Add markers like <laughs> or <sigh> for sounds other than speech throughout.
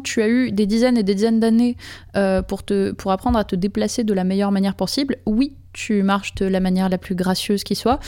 tu as eu des dizaines et des dizaines d'années euh, pour apprendre à te déplacer de la meilleure manière possible, oui, tu marches de la manière la plus gracieuse qui soit.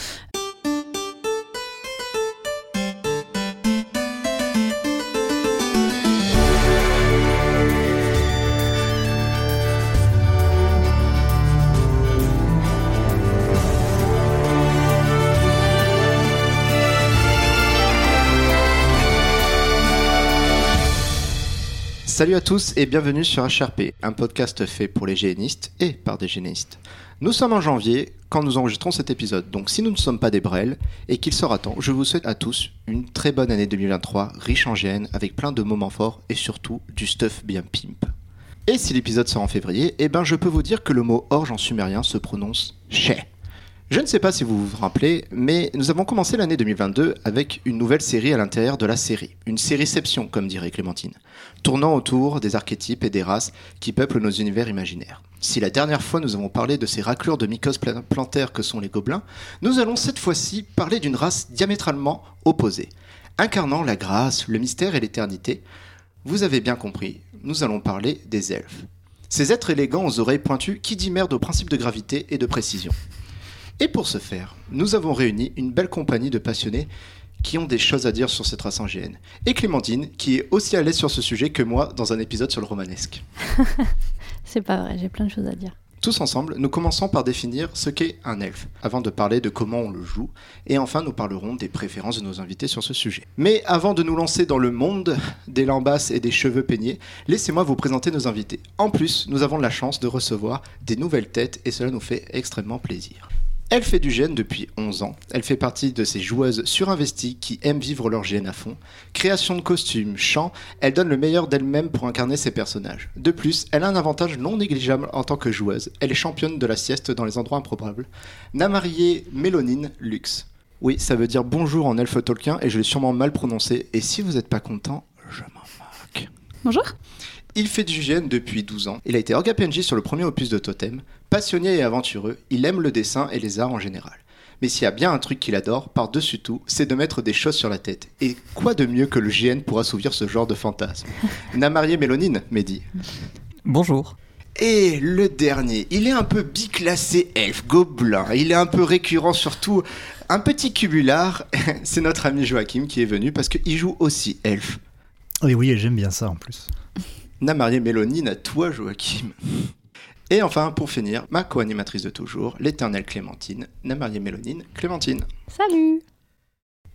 Salut à tous et bienvenue sur HRP, un podcast fait pour les génistes et par des génistes. Nous sommes en janvier quand nous enregistrons cet épisode, donc si nous ne sommes pas des brels et qu'il sera temps, je vous souhaite à tous une très bonne année 2023, riche en GN, avec plein de moments forts et surtout du stuff bien pimp. Et si l'épisode sort en février, eh ben je peux vous dire que le mot orge en sumérien se prononce chez. Je ne sais pas si vous vous rappelez, mais nous avons commencé l'année 2022 avec une nouvelle série à l'intérieur de la série, une sérieception comme dirait Clémentine, tournant autour des archétypes et des races qui peuplent nos univers imaginaires. Si la dernière fois nous avons parlé de ces raclures de mycoses plantaires que sont les gobelins, nous allons cette fois-ci parler d'une race diamétralement opposée, incarnant la grâce, le mystère et l'éternité. Vous avez bien compris, nous allons parler des elfes. Ces êtres élégants aux oreilles pointues qui dit merde aux principes de gravité et de précision. Et pour ce faire, nous avons réuni une belle compagnie de passionnés qui ont des choses à dire sur cette race angéenne. Et Clémentine, qui est aussi à l'aise sur ce sujet que moi dans un épisode sur le romanesque. <laughs> C'est pas vrai, j'ai plein de choses à dire. Tous ensemble, nous commençons par définir ce qu'est un elfe, avant de parler de comment on le joue, et enfin nous parlerons des préférences de nos invités sur ce sujet. Mais avant de nous lancer dans le monde des lambasses et des cheveux peignés, laissez-moi vous présenter nos invités. En plus, nous avons la chance de recevoir des nouvelles têtes, et cela nous fait extrêmement plaisir. Elle fait du GN depuis 11 ans. Elle fait partie de ces joueuses surinvesties qui aiment vivre leur GN à fond. Création de costumes, chant, elle donne le meilleur d'elle-même pour incarner ses personnages. De plus, elle a un avantage non négligeable en tant que joueuse. Elle est championne de la sieste dans les endroits improbables. Namarié Mélonine Lux. Oui, ça veut dire bonjour en elfe tolkien et je l'ai sûrement mal prononcé. Et si vous n'êtes pas content, je m'en moque. Bonjour. Il fait du GN depuis 12 ans. Il a été orga PNJ sur le premier opus de Totem. Passionné et aventureux, il aime le dessin et les arts en général. Mais s'il y a bien un truc qu'il adore, par-dessus tout, c'est de mettre des choses sur la tête. Et quoi de mieux que le GN pour assouvir ce genre de fantasme <laughs> Namarié Mélonine, Mehdi. Bonjour. Et le dernier, il est un peu biclassé elfe, gobelin. Il est un peu récurrent, surtout un petit cubulard. <laughs> c'est notre ami Joachim qui est venu parce qu'il joue aussi elfe. Oui, oui, et j'aime bien ça en plus. Namarié Mélonine, à toi Joachim. Et enfin, pour finir, ma co-animatrice de toujours, l'éternelle Clémentine, Namarié Mélonine, Clémentine. Salut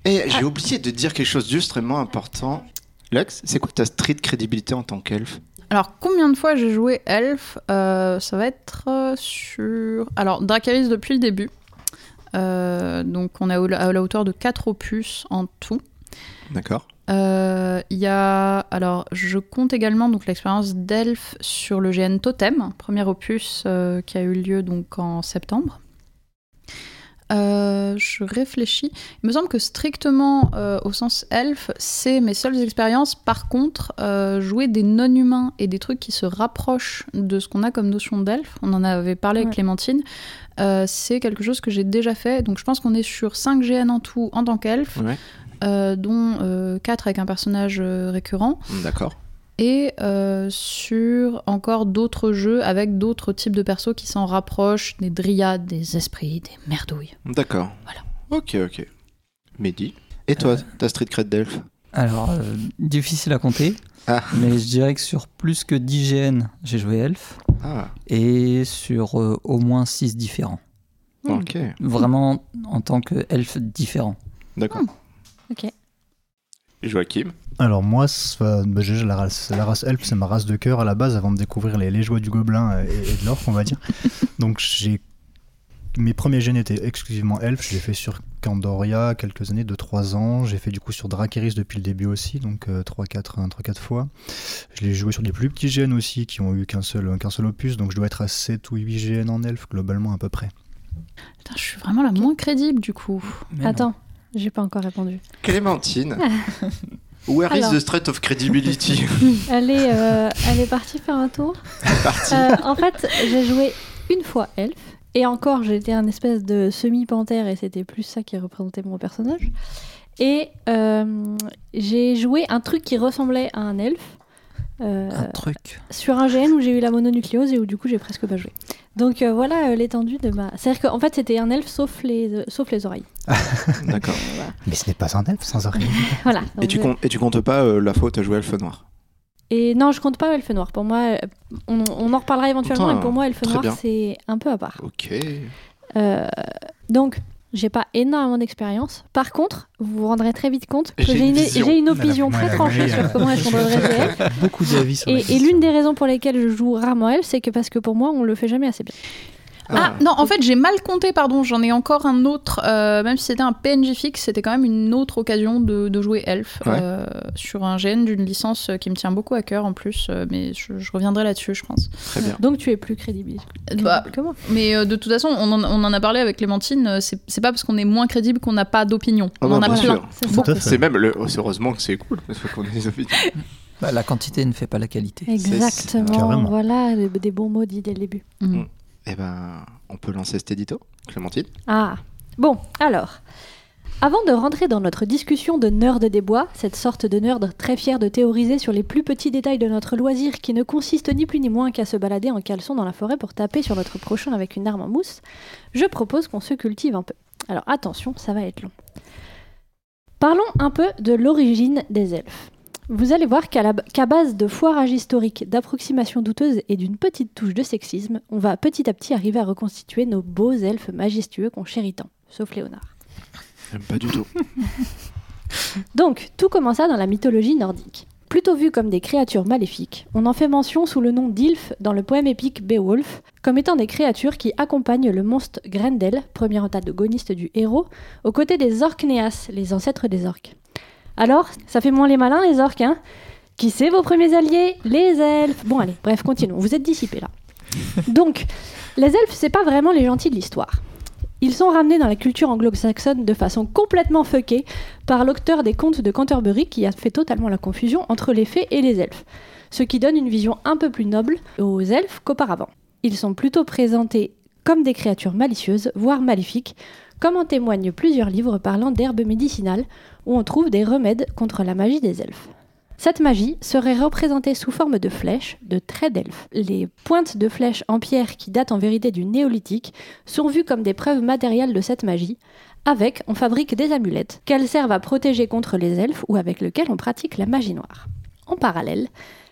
Et j'ai oublié de dire quelque chose d'extrêmement important. Lux, c'est quoi ta street crédibilité en tant qu'elfe? Alors, combien de fois j'ai joué Elf Euh, Ça va être euh, sur. Alors, Dracarys depuis le début. Euh, donc, on est à la hauteur de 4 opus en tout. D'accord. Euh, Il y a. Alors, je compte également donc l'expérience d'Elf sur le GN Totem, premier opus euh, qui a eu lieu donc en septembre. Euh, je réfléchis. Il me semble que strictement euh, au sens elfe, c'est mes seules expériences. Par contre, euh, jouer des non-humains et des trucs qui se rapprochent de ce qu'on a comme notion d'elfe, on en avait parlé avec. Clémentine, euh, c'est quelque chose que j'ai déjà fait. Donc je pense qu'on est sur 5 GN en tout en tant qu'elfe, Ouais. Euh, dont 4 avec un personnage euh, récurrent D'accord. et euh, sur encore d'autres jeux avec d'autres types de persos qui s'en rapprochent, des dryades, des esprits, des merdouilles. D'accord. Voilà. Ok, ok. Mehdi. Et toi, ta street cred d'elfe Alors, euh, difficile à compter, Ah. <laughs> mais je dirais que sur plus que 10 GN, j'ai joué Elf, Ah, et sur euh, au moins 6 différents. ok. Vraiment en tant que elfe différent. D'accord. Ok. Joachim. Alors moi, euh, bah, la race, la race elfe, c'est ma race de cœur à la base avant de découvrir les, les joies du gobelin euh, et, et de l'orque, on va dire. <laughs> Donc j'ai mes premiers gènes étaient exclusivement elfe. Je l'ai fait sur Candoria quelques années, de 3 ans. J'ai fait du coup sur Drakeris depuis le début aussi, donc 3-4 fois. Je l'ai joué sur des plus petits gènes aussi qui ont eu qu'un seul, qu'un seul opus, donc je dois être à 7 ou 8 gènes en elfe globalement à peu près. Putain, je suis vraiment la moins crédible du coup. Mais non. J'ai pas encore répondu. Clémentine. <laughs> Where Alors. is the threat of credibility? <laughs> Elle est, euh, elle est partie faire un tour. Euh, en fait, j'ai joué une fois elfe. Et encore, j'étais un espèce de semi-panthère et c'était plus ça qui représentait mon personnage. Et euh, j'ai joué un truc qui ressemblait à un elfe. Euh, Un truc. sur un GN où j'ai eu la mononucléose et où du coup j'ai presque pas joué. Donc euh, voilà euh, l'étendue de ma. C'est-à-dire qu'en fait c'était un elfe sauf les, euh, sauf les oreilles. <laughs> D'accord. Voilà. Mais ce n'est pas un elfe sans oreille. <laughs> Voilà. Et tu, je- comptes, et tu comptes pas euh, la faute à jouer Elfe Noir? Et non, je compte pas Elfe Noir. Pour moi, on, on en reparlera éventuellement, Putain, mais pour moi, Elfe Noir, c'est un peu à part. Ok. Euh, donc, j'ai pas énormément d'expérience. Par contre, vous vous rendrez très vite compte que J'ai une Elle opinion très elle tranchée sur comment jouer Elfe. Beaucoup d'avis sur Et, et l'une des raisons pour lesquelles je joue rarement Elfe, c'est que parce que pour moi, on le fait jamais assez bien. Ah, non, en fait, j'ai mal compté, pardon. J'en ai encore un autre. euh, même si c'était un PNJ fixe, c'était quand même une autre occasion de, de jouer Elf Ouais. euh, sur un GN d'une licence qui me tient beaucoup à cœur en plus. euh, mais je, je reviendrai là-dessus, je pense. Très bien. Donc, tu es plus crédible, Bah, moi. mais euh, de toute façon, on en, on en a parlé avec Clémentine. C'est pas parce qu'on est moins crédible qu'on n'a pas d'opinion. Ah on non, en a plein. C'est même le. oh, c'est heureusement que c'est cool parce qu'on ait des opinions. Bah, la quantité ne fait pas la qualité. Exactement. Voilà des, bons mots dits dès le début. Mhm. Eh ben, on peut lancer cet édito, Clémentine. Ah, bon, alors. Avant de rentrer dans notre discussion de nerd des bois, cette sorte de nerd très fier de théoriser sur les plus petits détails de notre loisir qui ne consiste ni plus ni moins qu'à se balader en caleçon dans la forêt pour taper sur notre prochain avec une arme en mousse, je propose qu'on se cultive un peu. Alors attention, ça va être long. Parlons un peu de l'origine des elfes. Vous allez voir qu'à base de foirage historique, d'approximations douteuses et d'une petite touche de sexisme, on va petit à petit arriver à reconstituer nos beaux elfes majestueux qu'on chérit tant, sauf Léonard. J'aime pas du tout. <laughs> Donc, tout commença dans la mythologie nordique. Plutôt vus comme des créatures maléfiques, on en fait mention sous le nom d'Ilf dans le poème épique Beowulf, comme étant des créatures qui accompagnent le monstre Grendel, premier antagoniste du héros, aux côtés des Orkneas, les ancêtres des orques. Alors, ça fait moins les malins, les orques, hein Qui c'est vos premiers alliés? Les elfes Bon, allez, bref, continuons, vous êtes dissipés là. <laughs> Donc, les elfes, c'est pas vraiment les gentils de l'histoire. Ils sont ramenés dans la culture anglo-saxonne de façon complètement fuckée par l'auteur des contes de Canterbury qui a fait totalement la confusion entre les fées et les elfes, ce qui donne une vision un peu plus noble aux elfes qu'auparavant. Ils sont plutôt présentés comme des créatures malicieuses, voire maléfiques, comme en témoignent plusieurs livres parlant d'herbes médicinales où on trouve des remèdes contre la magie des elfes. Cette magie serait représentée sous forme de flèches, de traits d'elfes. Les pointes de flèches en pierre qui datent en vérité du néolithique sont vues comme des preuves matérielles de cette magie. Avec, on fabrique des amulettes qu'elles servent à protéger contre les elfes ou avec lesquelles on pratique la magie noire. En parallèle,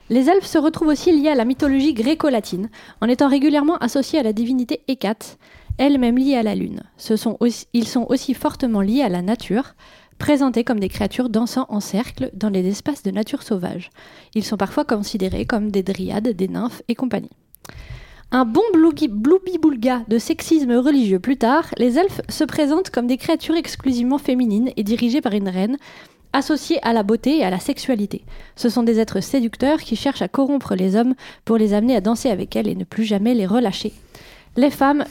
les elfes se retrouvent aussi liés à la mythologie gréco-latine, en étant régulièrement associés à la divinité Hécate, elle-même liée à la lune. Ce sont aussi- ils sont aussi fortement liés à la nature, présentés comme des créatures dansant en cercle dans les espaces de nature sauvage. Ils sont parfois considérés comme des dryades, des nymphes et compagnie. Un bon bloubi-boulga de sexisme religieux plus tard, les elfes se présentent comme des créatures exclusivement féminines et dirigées par une reine, associées à la beauté et à la sexualité. Ce sont des êtres séducteurs qui cherchent à corrompre les hommes pour les amener à danser avec elles et ne plus jamais les relâcher. Les femmes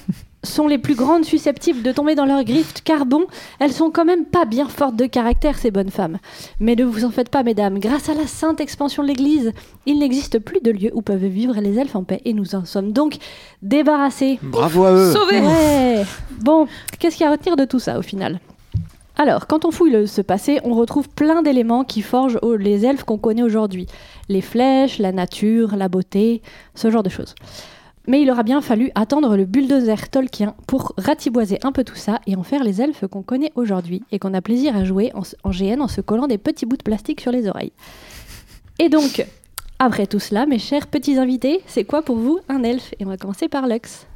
sont les plus grandes susceptibles de tomber dans leur griffe, car bon, elles sont quand même pas bien fortes de caractère, ces bonnes femmes. Mais ne vous en faites pas, mesdames, grâce à la sainte expansion de l'Église, il n'existe plus de lieu où peuvent vivre les elfes en paix, et nous en sommes donc débarrassés. Bravo à eux. Sauvé Ouais. Bon, qu'est-ce qu'il y a à retenir de tout ça au final? Alors, quand on fouille le, ce passé, on retrouve plein d'éléments qui forgent les elfes qu'on connaît aujourd'hui. Les flèches, la nature, la beauté, ce genre de choses. Mais il aura bien fallu attendre le bulldozer Tolkien pour ratiboiser un peu tout ça et en faire les elfes qu'on connaît aujourd'hui et qu'on a plaisir à jouer en, GN en se collant des petits bouts de plastique sur les oreilles. Et donc, après tout cela, mes chers petits invités, c'est quoi pour vous un elfe? Et on va commencer par Lux.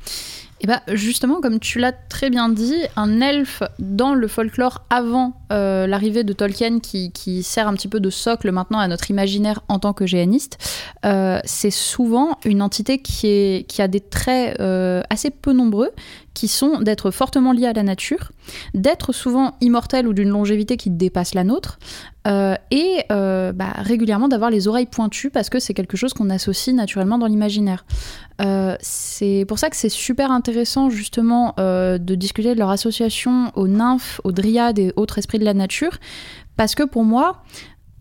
Et bah justement, comme tu l'as très bien dit, un elfe dans le folklore avant euh, l'arrivée de Tolkien, qui, sert un petit peu de socle maintenant à notre imaginaire en tant que géaniste, euh, c'est souvent une entité qui a des traits euh, assez peu nombreux, qui sont d'être fortement liés à la nature, d'être souvent immortel ou d'une longévité qui dépasse la nôtre, euh, et euh, bah, régulièrement d'avoir les oreilles pointues parce que c'est quelque chose qu'on associe naturellement dans l'imaginaire. Euh, c'est pour ça que c'est super intéressant justement de discuter de leur association aux nymphes, aux dryades et autres esprits de la nature, parce que pour moi,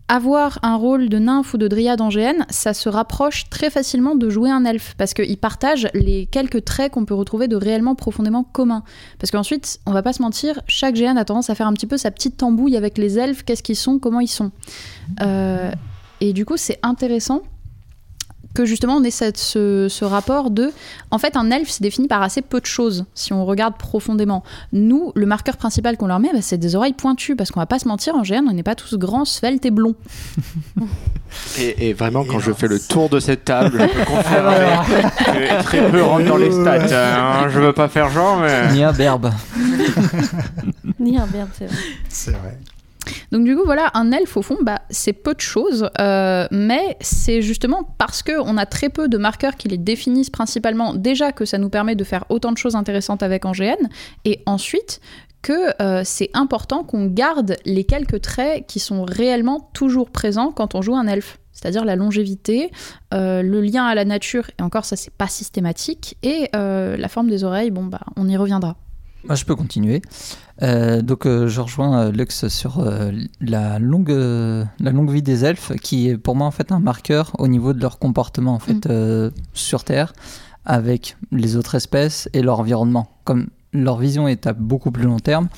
avoir un rôle de nymphe ou de dryade en GN, ça se rapproche très facilement de jouer un elfe, parce qu'ils partagent les quelques traits qu'on peut retrouver de réellement profondément communs. Parce qu'ensuite, on va pas se mentir, chaque GN a tendance à faire un petit peu sa petite tambouille avec les elfes, qu'est-ce qu'ils sont, comment ils sont. Euh, et du coup, c'est intéressant que justement on ait cette- ce, ce rapport de en fait un elfe c'est défini par assez peu de choses si on regarde profondément nous le marqueur principal qu'on leur met bah, c'est des oreilles pointues parce qu'on va pas se mentir en GN on n'est pas tous grands sveltes et blonds <laughs> Et, et vraiment, quand je fais le tour de cette table, je peux <laughs> confirmer que très peu rentrent dans les stats. hein. Je veux pas faire genre, mais. Ni un berbe. <laughs> Ni un verbe, c'est vrai. C'est vrai. Donc du coup voilà, un elfe au fond, bah, c'est peu de choses, euh, mais c'est justement parce que on a très peu de marqueurs qui les définissent principalement déjà que ça nous permet de faire autant de choses intéressantes avec en et ensuite que euh, c'est important qu'on garde les quelques traits qui sont réellement toujours présents quand on joue un elfe. C'est-à-dire la longévité, euh, le lien à la nature, et encore ça c'est pas systématique, et la forme des oreilles, bon bah on y reviendra. Moi, je peux continuer. Euh, donc, euh, je rejoins euh, Lux sur la, longue, la longue vie des elfes, qui est pour moi en fait un marqueur au niveau de leur comportement en fait Mm. sur Terre avec les autres espèces et leur environnement. Comme leur vision est à beaucoup plus long terme,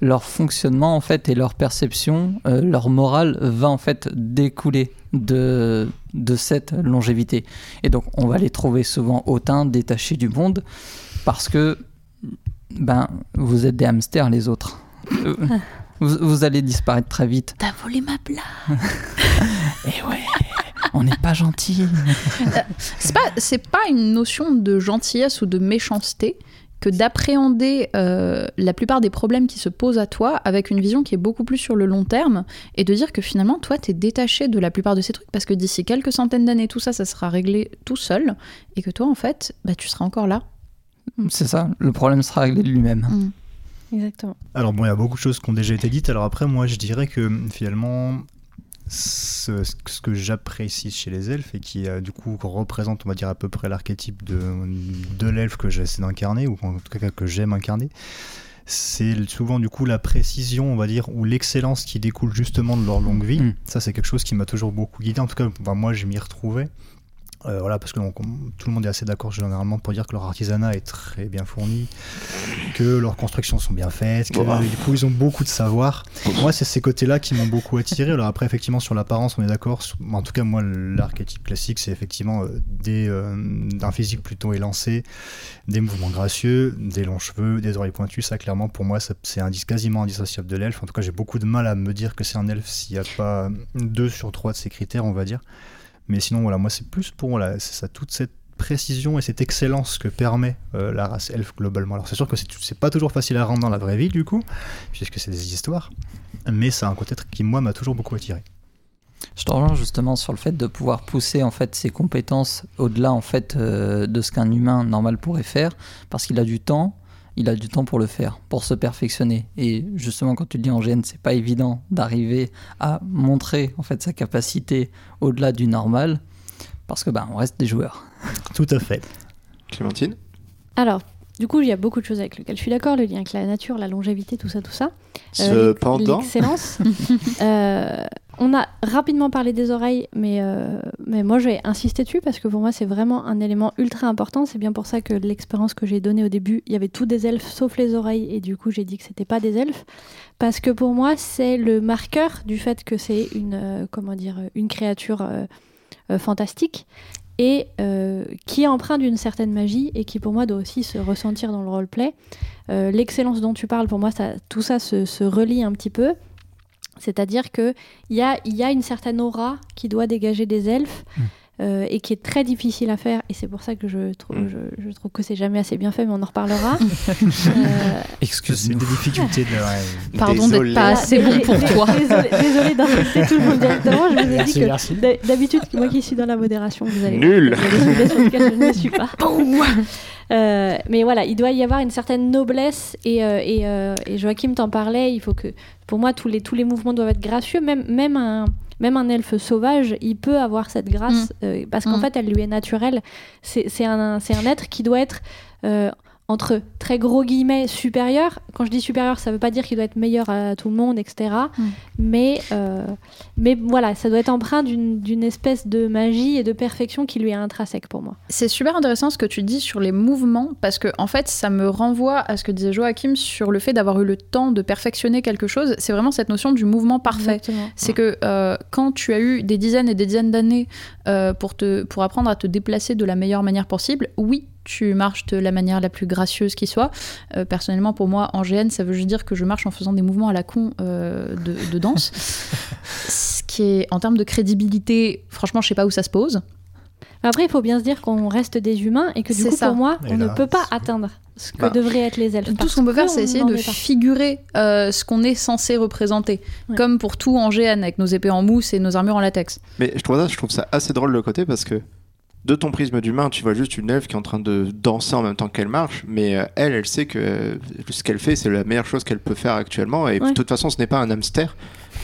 leur fonctionnement en fait et leur perception, leur morale va en fait découler de, de cette longévité. Et donc, on va les trouver souvent hautains, détachés du monde, parce que ben, vous êtes des hamsters, les autres. Euh, <laughs> vous, vous allez disparaître très vite. T'as volé ma blague <laughs> Et ouais, on n'est pas gentil. C'est pas, c'est pas une notion de gentillesse ou de méchanceté que d'appréhender euh, la plupart des problèmes qui se posent à toi avec une vision qui est beaucoup plus sur le long terme et de dire que finalement, toi, t'es détaché de la plupart de ces trucs parce que d'ici quelques centaines d'années, tout ça, ça sera réglé tout seul et que toi, en fait, bah, tu seras encore là. C'est ça, le problème sera réglé de lui-même. Exactement. Alors bon, il y a beaucoup de choses qui ont déjà été dites. Alors après, moi, je dirais que finalement, ce, ce que j'apprécie chez les elfes et qui euh, du coup représente, on va dire à peu près l'archétype de, de l'elfe que j'essaie d'incarner ou en tout cas que j'aime incarner, c'est souvent du coup la précision, on va dire, ou l'excellence qui découle justement de leur longue vie. Mm. Ça, c'est quelque chose qui m'a toujours beaucoup guidé. En tout cas, moi, je m'y retrouvais. Euh, voilà, parce que donc, on- tout le monde est assez d'accord généralement pour dire que leur artisanat est très bien fourni, que leurs constructions sont bien faites, que du coup ils ont beaucoup de savoir. Moi, c'est ces côtés-là qui m'ont beaucoup attiré. Alors après, effectivement, sur l'apparence, on est d'accord. En tout cas, moi, l'archétype classique, c'est effectivement euh, des, euh, d'un physique plutôt élancé, des mouvements gracieux, des longs cheveux, des oreilles pointues. Ça, clairement, pour moi, c'est quasiment indissociable de l'elfe. En tout cas, j'ai beaucoup de mal à me dire que c'est un elfe s'il n'y a pas deux sur trois de ces critères, on va dire. Mais sinon, voilà, moi, c'est plus pour ça, toute cette précision et cette excellence que permet euh, la race elfe globalement. Alors, c'est sûr que c'est pas toujours facile à rendre dans la vraie vie, du coup, puisque c'est des histoires. Mais ça a un côté qui, moi, m'a toujours beaucoup attiré. Je te rejoins justement sur le fait de pouvoir pousser en fait ses compétences au-delà en fait euh, de ce qu'un humain normal pourrait faire, parce qu'il a du temps, il a du temps pour le faire, pour se perfectionner. Et justement, quand tu le dis en GN, c'est pas évident d'arriver à montrer en fait sa capacité au-delà du normal, parce que ben on reste des joueurs. <laughs> Tout à fait. Clémentine? Alors, du coup, il y a beaucoup de choses avec lesquelles je suis d'accord, le lien avec la nature, la longévité, tout ça, tout ça. Euh, Cependant, L'excellence. <laughs> Euh, on a rapidement parlé des oreilles, mais, euh, mais moi je vais insister dessus parce que pour moi c'est vraiment un élément ultra important. C'est bien pour ça que l'expérience que j'ai donnée au début, il y avait tous des elfes sauf les oreilles et du coup j'ai dit que c'était pas des elfes parce que pour moi c'est le marqueur du fait que c'est une euh, comment dire une créature euh, fantastique et euh, qui est empreint d'une certaine magie et qui pour moi doit aussi se ressentir dans le roleplay. Euh, L'excellence dont tu parles, pour moi, tout ça se relie un petit peu. C'est-à-dire qu'il y a, y a une certaine aura qui doit dégager des elfes Mm. Euh, et qui est très difficile à faire. Et c'est pour ça que je trouve, Mm. je, je trouve que c'est jamais assez bien fait, mais on en reparlera. <laughs> Euh, C'est Excuse-nous. des difficultés de. ouais. Pardon Désolé. d'être pas assez bon pour toi. Désolée désolée d'insulter tout le monde directement. Je vous ai dit Merci, que d'habitude, moi qui suis dans la modération, vous allez Nul. il y a des sujets sur lesquels je ne suis pas. <laughs> Euh, mais voilà, il doit y avoir une certaine noblesse et, euh, et, euh, et Joachim t'en parlait. Il faut que, pour moi, tous les, tous les mouvements doivent être gracieux. Même, même, un, même un elfe sauvage, il peut avoir cette grâce euh, parce qu'en Mm. fait, elle lui est naturelle. C'est c'est un, c'est un être qui doit être. euh, entre très gros guillemets supérieur. Quand je dis supérieur, ça veut pas dire qu'il doit être meilleur à tout le monde, etc. Mm. Mais, euh, mais voilà, ça doit être empreint d'une espèce de magie et de perfection qui lui est intrinsèque pour moi. C'est super intéressant ce que tu dis sur les mouvements, parce que en fait, ça me renvoie à ce que disait Joachim sur le fait d'avoir eu le temps de perfectionner quelque chose. C'est vraiment cette notion du mouvement parfait. C'est que euh, quand tu as eu des dizaines et des dizaines d'années euh, pour, te, pour apprendre à te déplacer de la meilleure manière possible, oui, tu marches de la manière la plus gracieuse qui soit. Euh, personnellement, pour moi, en GN, ça veut juste dire que je marche en faisant des mouvements à la con euh, de, de danse. <laughs> Ce qui est, en termes de crédibilité, franchement, je sais pas où ça se pose. Après, il faut bien se dire qu'on reste des humains et que du C'est coup, ça. pour moi, Et on là, ne peut pas atteindre ce que Bah, devraient être les elfes. Tout ce qu'on peut faire, c'est essayer de figurer euh, ce qu'on est censé représenter. Ouais. Comme pour tout en GN, avec nos épées en mousse et nos armures en latex. Mais je trouve, ça, je trouve ça assez drôle le côté parce que de ton prisme d'humain, tu vois juste une elfe qui est en train de danser en même temps qu'elle marche, mais euh, elle, elle sait que euh, ce qu'elle fait, c'est la meilleure chose qu'elle peut faire actuellement. Et Ouais. de toute façon, ce n'est pas un hamster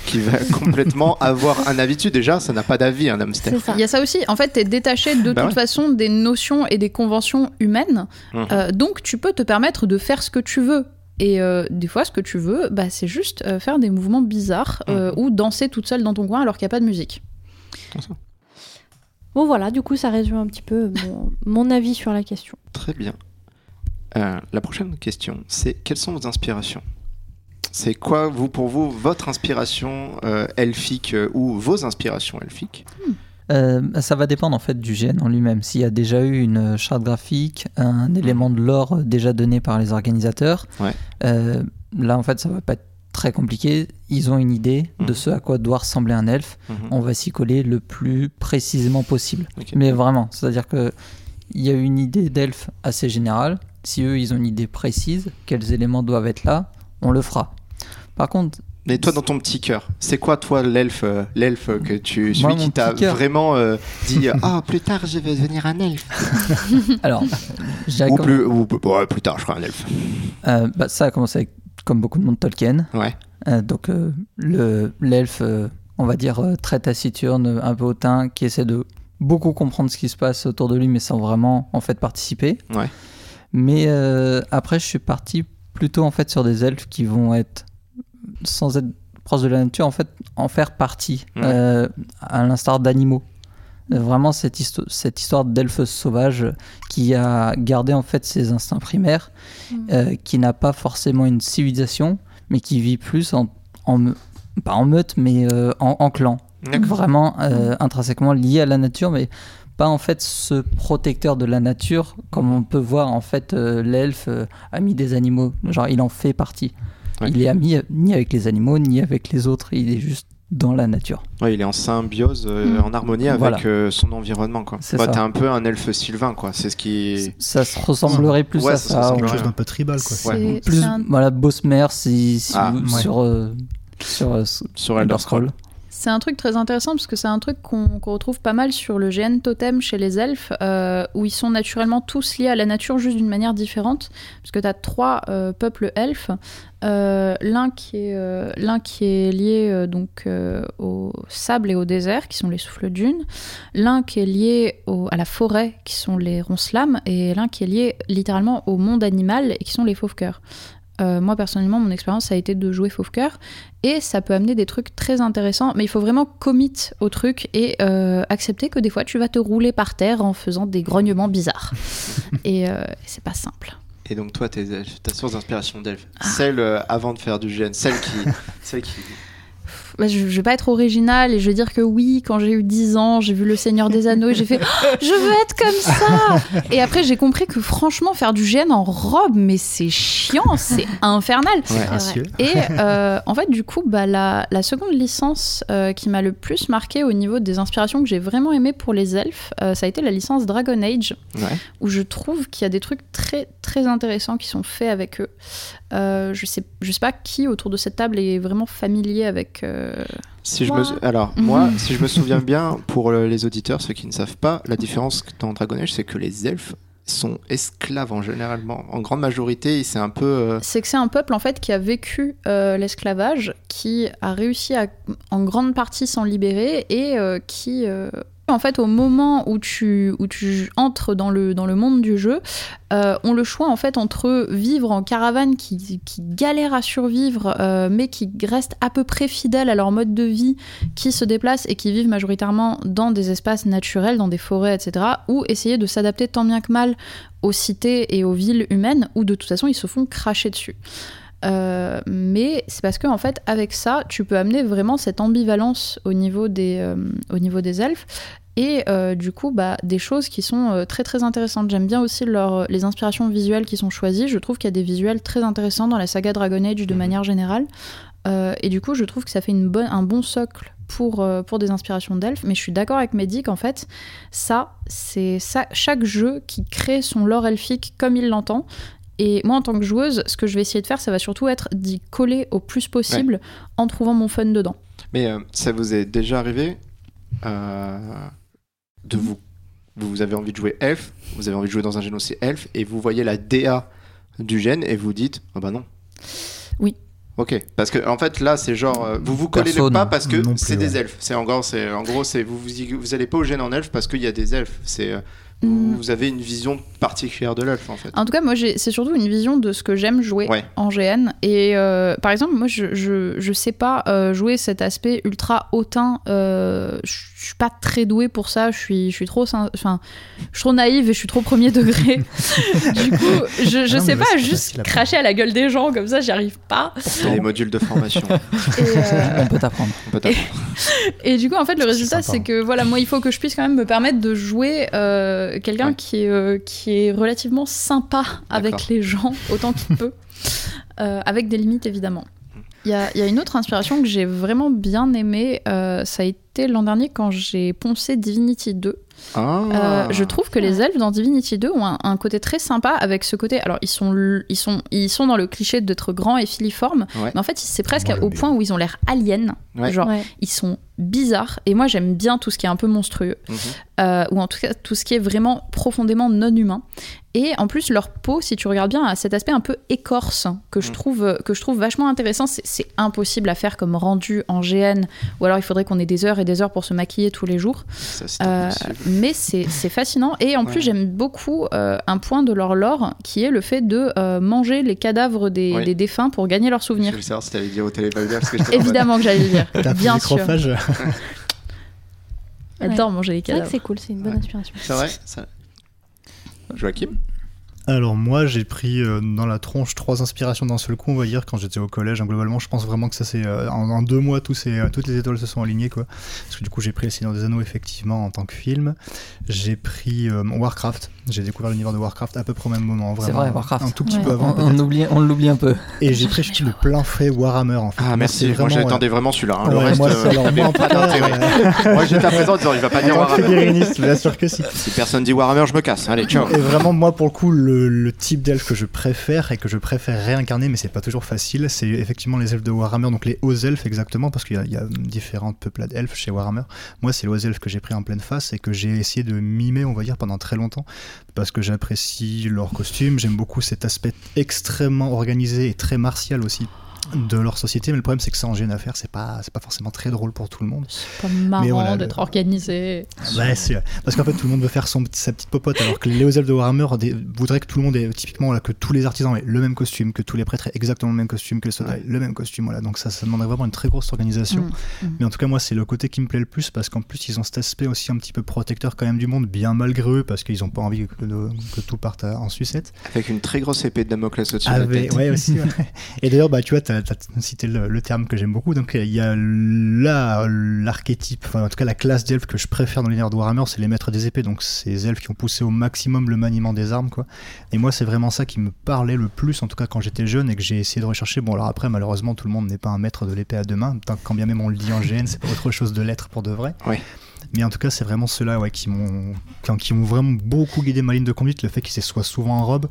qui va <laughs> complètement avoir un avis dessus. Déjà, ça n'a pas d'avis, un hamster. Il y a ça aussi. En fait, tu es détaché de Bah toute ouais. façon des notions et des conventions humaines. Mhm. Euh, donc, tu peux te permettre de faire ce que tu veux. Et euh, des fois, ce que tu veux, bah, c'est juste euh, faire des mouvements bizarres Mhm. ou danser toute seule dans ton coin alors qu'il n'y a pas de musique. Bon, voilà, du coup, ça résume un petit peu mon, mon avis sur la question. Très bien. Euh, la prochaine question, c'est quelles sont vos inspirations? C'est quoi, vous, pour vous, votre inspiration euh, elfique euh, ou vos inspirations elfiques? Euh, ça va dépendre en fait du GN en lui-même. S'il y a déjà eu une charte graphique, un élément de lore déjà donné par les organisateurs, Ouais. euh, là en fait ça va pas être très compliqué. Ils ont une idée de Mhm. ce à quoi doit ressembler un elfe. Mhm. On va s'y coller le plus précisément possible. Mais vraiment, c'est-à-dire que il y a une idée d'elfe assez générale. Si eux ils ont une idée précise, quels éléments doivent être là, on le fera. Par contre, Mais toi, dans ton petit cœur, c'est quoi, toi, l'elfe, euh, l'elfe que tu suis Moi, qui t'a vraiment euh, dit <laughs> Ah, plus tard, je vais devenir un elfe <laughs> alors, Ou, comme- plus, ou ouais, plus tard, je serai un elfe. euh, bah, ça a commencé avec, comme beaucoup de monde, Tolkien. Ouais. Euh, donc euh, le l'elfe, euh, on va dire très taciturne, un peu hautain, qui essaie de beaucoup comprendre ce qui se passe autour de lui, mais sans vraiment en fait participer. Ouais. Mais après, je suis parti plutôt en fait sur des elfes qui vont être sans être proches de la nature, en fait, en faire partie, Ouais. à l'instar d'animaux. Vraiment cette, histo- cette histoire d'elfe sauvage qui a gardé en fait ses instincts primaires, Mm. euh, qui n'a pas forcément une civilisation, mais qui vit plus en, pas en meute, mais euh, en, en clan. Vraiment euh, intrinsèquement lié à la nature, mais pas en fait ce protecteur de la nature, comme on peut voir en fait euh, l'elfe euh, ami des animaux. Genre il en fait partie. Ouais. Il est ami ni avec les animaux, ni avec les autres, il est juste dans la nature. Ouais, il est en symbiose, euh, Mm. en harmonie avec Voilà. euh, son environnement. quoi. C'est Bah, ça. T'es un peu un elfe sylvain, quoi. C'est ce qui. Ça se ressemblerait plus Ouais, à ça ça. Quelque chose d'un peu tribal, quoi. C'est Ouais. Plus un, voilà Bosmer si, si Ah, vous- ouais. sur euh, sur euh, Sur Elder Scrolls. C'est un truc très intéressant parce que c'est un truc qu'on retrouve pas mal sur le GN totem chez les elfes, euh, où ils sont naturellement tous liés à la nature juste d'une manière différente. Parce que tu as trois euh, peuples elfes. Euh, l'un qui est qui est lié donc au sable et au désert qui sont les souffles dunes l'un qui est lié à la forêt qui sont les ronces-lames et l'un qui est lié littéralement au monde animal et qui sont les fauves-cœurs Euh, moi personnellement mon expérience ça a été de jouer fauve-cœur et ça peut amener des trucs très intéressants mais il faut vraiment commit au truc et euh, accepter que des fois tu vas te rouler par terre en faisant des grognements bizarres <laughs> et euh, c'est pas simple Et donc, toi, tes elfes, ta source d'inspiration d'elfe, Ah. celle euh, avant de faire du GN, celle qui. <laughs> celle qui... Bah, je, vais pas être originale et je vais dire que oui, quand j'ai eu 10 ans, j'ai vu Le Seigneur des Anneaux et j'ai fait <laughs> Oh, je veux être comme ça. Et après j'ai compris que franchement faire du GN en robe, mais c'est chiant, c'est infernal. Ouais. Et euh, en fait, du coup, bah, la, la seconde licence euh, qui m'a le plus marqué au niveau des inspirations que j'ai vraiment aimé pour les elfes, euh, ça a été la licence Dragon Age, Ouais. où je trouve qu'il y a des trucs très très intéressants qui sont faits avec eux. Je sais je sais pas qui autour de cette table est vraiment familier avec. Euh, Si je me... Alors, moi, <laughs> si je me souviens bien, pour les auditeurs, ceux qui ne savent pas, la différence dans Dragon Age, c'est que les elfes sont esclaves en généralement. En grande majorité, c'est un peu. euh, C'est que c'est un peuple en fait qui a vécu euh, l'esclavage, qui a réussi à en grande partie s'en libérer et euh, qui En fait, au moment où tu, où tu entres dans le, dans le monde du jeu, euh, ont le choix en fait entre vivre en caravane qui, qui galère à survivre, euh, mais qui restent à peu près fidèles à leur mode de vie, qui se déplacent et qui vivent majoritairement dans des espaces naturels, dans des forêts, etc., ou essayer de s'adapter tant bien que mal aux cités et aux villes humaines, où de toute façon ils se font cracher dessus. Euh, mais c'est parce que en fait avec ça tu peux amener vraiment cette ambivalence au niveau des, euh, au niveau des elfes. Et euh, du coup bah, des choses qui sont euh, très très intéressantes. J'aime bien aussi leur, les inspirations visuelles qui sont choisies. Je trouve qu'il y a des visuels très intéressants dans la saga Dragon Age de manière générale. Euh, et du coup je trouve que ça fait une bonne, un bon socle pour, pour des inspirations d'elfes. Mais je suis d'accord avec Mehdi qu'en fait ça c'est ça chaque jeu qui crée son lore elfique comme il l'entend et moi, en tant que joueuse, ce que je vais essayer de faire, ça va surtout être d'y coller au plus possible en trouvant mon fun dedans. Mais euh, ça vous est déjà arrivé euh, de vous. Vous avez envie de jouer elfe, vous avez envie de jouer dans un gène aussi elfe, et vous voyez la DA du gène et vous dites Ah bah non. Oui. Ok, parce que en fait là c'est genre euh, vous vous collez le pas parce que c'est des elfes. C'est en gros c'est en gros c'est vous vous, y- vous allez pas au gène en elfe parce qu'il y a des elfes. C'est Mm. vous avez une vision particulière de l'elfe en fait. En tout cas, moi, j'ai- c'est surtout une vision de ce que j'aime jouer Ouais. en GN. Et euh, par exemple, moi, je, je, je sais pas euh, jouer cet aspect ultra hautain. Euh, je je suis pas très douée pour ça. Je suis, je suis trop, enfin, je suis trop naïve et je suis trop premier degré. <laughs> du coup, je, je non, sais pas, juste cracher à la gueule des gens comme ça, j'y arrive pas. C'est les modules de formation. Et, <laughs> euh, On peut t'apprendre. <laughs> Et du coup, en fait, le résultat, c'est que voilà, moi, il faut que je puisse quand même me permettre de jouer euh, quelqu'un Ouais. qui, est, euh, qui est relativement sympa avec les gens, autant qu'il peut, Euh, avec des limites évidemment. Il y a, il y a une autre inspiration que j'ai vraiment bien aimée, euh, ça a été l'an dernier quand j'ai poncé Divinity 2. Ah. Euh, je trouve que les elfes dans Divinity 2 ont un, un côté très sympa avec ce côté. Alors, ils sont, ils sont, ils sont dans le cliché d'être grands et filiformes, Ouais. mais en fait, c'est presque au bien. point où ils ont l'air aliens. Ouais. Genre, Ouais. ils sont bizarres. Et moi, j'aime bien tout ce qui est un peu monstrueux, Mhm. euh, ou en tout cas tout ce qui est vraiment profondément non humain. Et en plus, leur peau, si tu regardes bien, a cet aspect un peu écorce que je Mhm. trouve que je trouve vachement intéressant. C'est impossible à faire comme rendu en GN, ou alors il faudrait qu'on ait des heures et des heures pour se maquiller tous les jours. Ça, Euh, mais c'est c'est fascinant. Et en plus, j'aime beaucoup euh, un point de leur lore qui est le fait de euh, manger les cadavres des, Oui. des défunts pour gagner leurs Je souvenirs. voulais savoir si t'allais dire au <laughs> mode- Évidemment que j'allais le dire. T'as Bien sûr. J'adore manger les C'est vrai que cadavres. c'est cool, c'est une bonne Ouais. inspiration. C'est vrai ça... Joachim Alors moi j'ai pris euh, dans la tronche trois inspirations d'un seul coup on va dire quand j'étais au collège hein, globalement je pense vraiment que ça c'est euh, en, en deux mois tous ces, euh, toutes les étoiles se sont alignées quoi parce que du coup j'ai pris Le Seigneur des Anneaux effectivement en tant que film j'ai pris euh, Warcraft j'ai découvert l'univers de Warcraft à peu près au même moment C'est vrai, Warcraft. un tout petit Ouais. peu avant On, oublie, l'oublie un peu. et j'ai pris le plein frais Warhammer en fait Ah merci, moi j'attendais vraiment celui-là. hein. Le reste, moi, euh, c'est- alors, <laughs> moi, en pas tout cas, d'intérêt. euh, Moi j'étais à présent en disant il va pas dire Warhammer. figuriniste bien sûr que si Si personne dit Warhammer, je me casse. Allez, ciao. Et vraiment, moi, pour le coup, le, le type d'elfe que je préfère et que je préfère réincarner, mais c'est pas toujours facile, c'est effectivement les elfes de Warhammer, donc les hauts elfes exactement, parce qu'il y a- il y, a différentes peuplades elfes chez Warhammer. Moi, c'est les hauts elfes que j'ai pris en pleine face et que j'ai essayé de mimer, on va dire, pendant très longtemps, parce que j'apprécie leur costume, j'aime beaucoup cet aspect extrêmement organisé et très martial aussi de leur société, mais le problème c'est que ça en gêne à faire, c'est pas, c'est pas forcément très drôle pour tout le monde. C'est pas marrant voilà, d'être le- organisé. Ouais, c'est parce qu'en fait tout le monde veut faire son, sa petite popote alors que les de Warhammer des- voudraient que tout le monde ait typiquement voilà, que tous les artisans aient le même costume, que tous les prêtres aient exactement le même costume, que les soldats Ouais. aient le même costume, voilà. Donc ça, ça demanderait vraiment une très grosse organisation. Mm, mm. Mais en tout cas moi c'est le côté qui me plaît le plus parce qu'en plus ils ont cet aspect aussi un petit peu protecteur quand même du monde, bien malgré eux parce qu'ils ont pas envie que, tout parte en sucette. Avec une très grosse épée de Damoclès au-dessus de la Avec- tête. ouais, aussi. ouais. <laughs> Et d'ailleurs, bah, tu vois, tu as, cité le, le terme que j'aime beaucoup. Donc, il y a là l'archétype, enfin, en tout cas, la classe d'elfes que je préfère dans l'univers de Warhammer, c'est les maîtres des épées. Donc, ces elfes qui ont poussé au maximum le maniement des armes, quoi. Et moi, c'est vraiment ça qui me parlait le plus, en tout cas, quand j'étais jeune et que j'ai essayé de rechercher. Bon, alors après, malheureusement, tout le monde n'est pas un maître de l'épée à deux mains. Tant- Quand bien même on le dit en GN, c'est pas autre chose de l'être pour de vrai. Ouais. Mais en tout cas, c'est vraiment ceux-là ouais, qui m'ont vraiment beaucoup guidé ma ligne de conduite. Le fait qu'ils soient souvent en robe.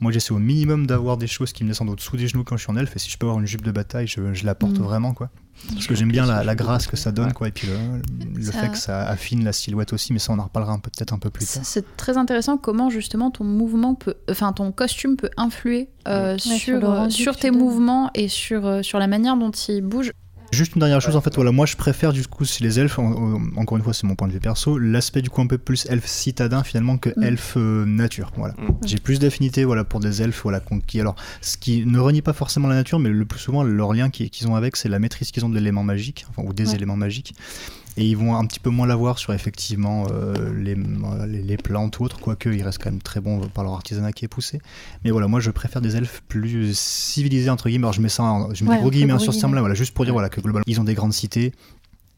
Moi, j'essaie au minimum d'avoir des choses qui me descendent au-dessous des genoux quand je suis en elfe. Et si je peux avoir une jupe de bataille, je, je la porte Mm. vraiment, quoi. Parce que j'aime bien la, la grâce que ça donne, quoi. Et puis le, le Ça- fait que ça affine la silhouette aussi. Mais ça, on en reparlera peut-être un peu plus Ça, tard. C'est très intéressant comment justement ton mouvement peut, enfin ton costume peut influer euh, sur sur, le euh, sur tes mouvements et sur, euh, sur la manière dont il bouge. Juste une dernière chose, en fait, voilà, moi je préfère du coup, si les elfes, en- en- encore une fois, c'est mon point de vue perso, l'aspect du coup un peu plus elfe citadin finalement que Mm. elfe euh, nature. Voilà. Mm. J'ai plus d'affinité voilà, pour des elfes voilà, qui, alors, ce qui ne renie pas forcément la nature, mais le plus souvent, leur lien qui- qu'ils ont avec, c'est la maîtrise qu'ils ont de l'élément magique, enfin, ou des Ouais. éléments magiques. Et ils vont un petit peu moins l'avoir sur effectivement euh, les, les, les plantes ou autres, quoique ils restent quand même très bons par leur artisanat qui est poussé. Mais voilà, moi je préfère des elfes plus civilisés, entre guillemets. Alors je mets ça, en- je mets Ouais, des gros entre guillemets gros sur ce terme-là, voilà, juste pour dire voilà, que globalement, ils ont des grandes cités.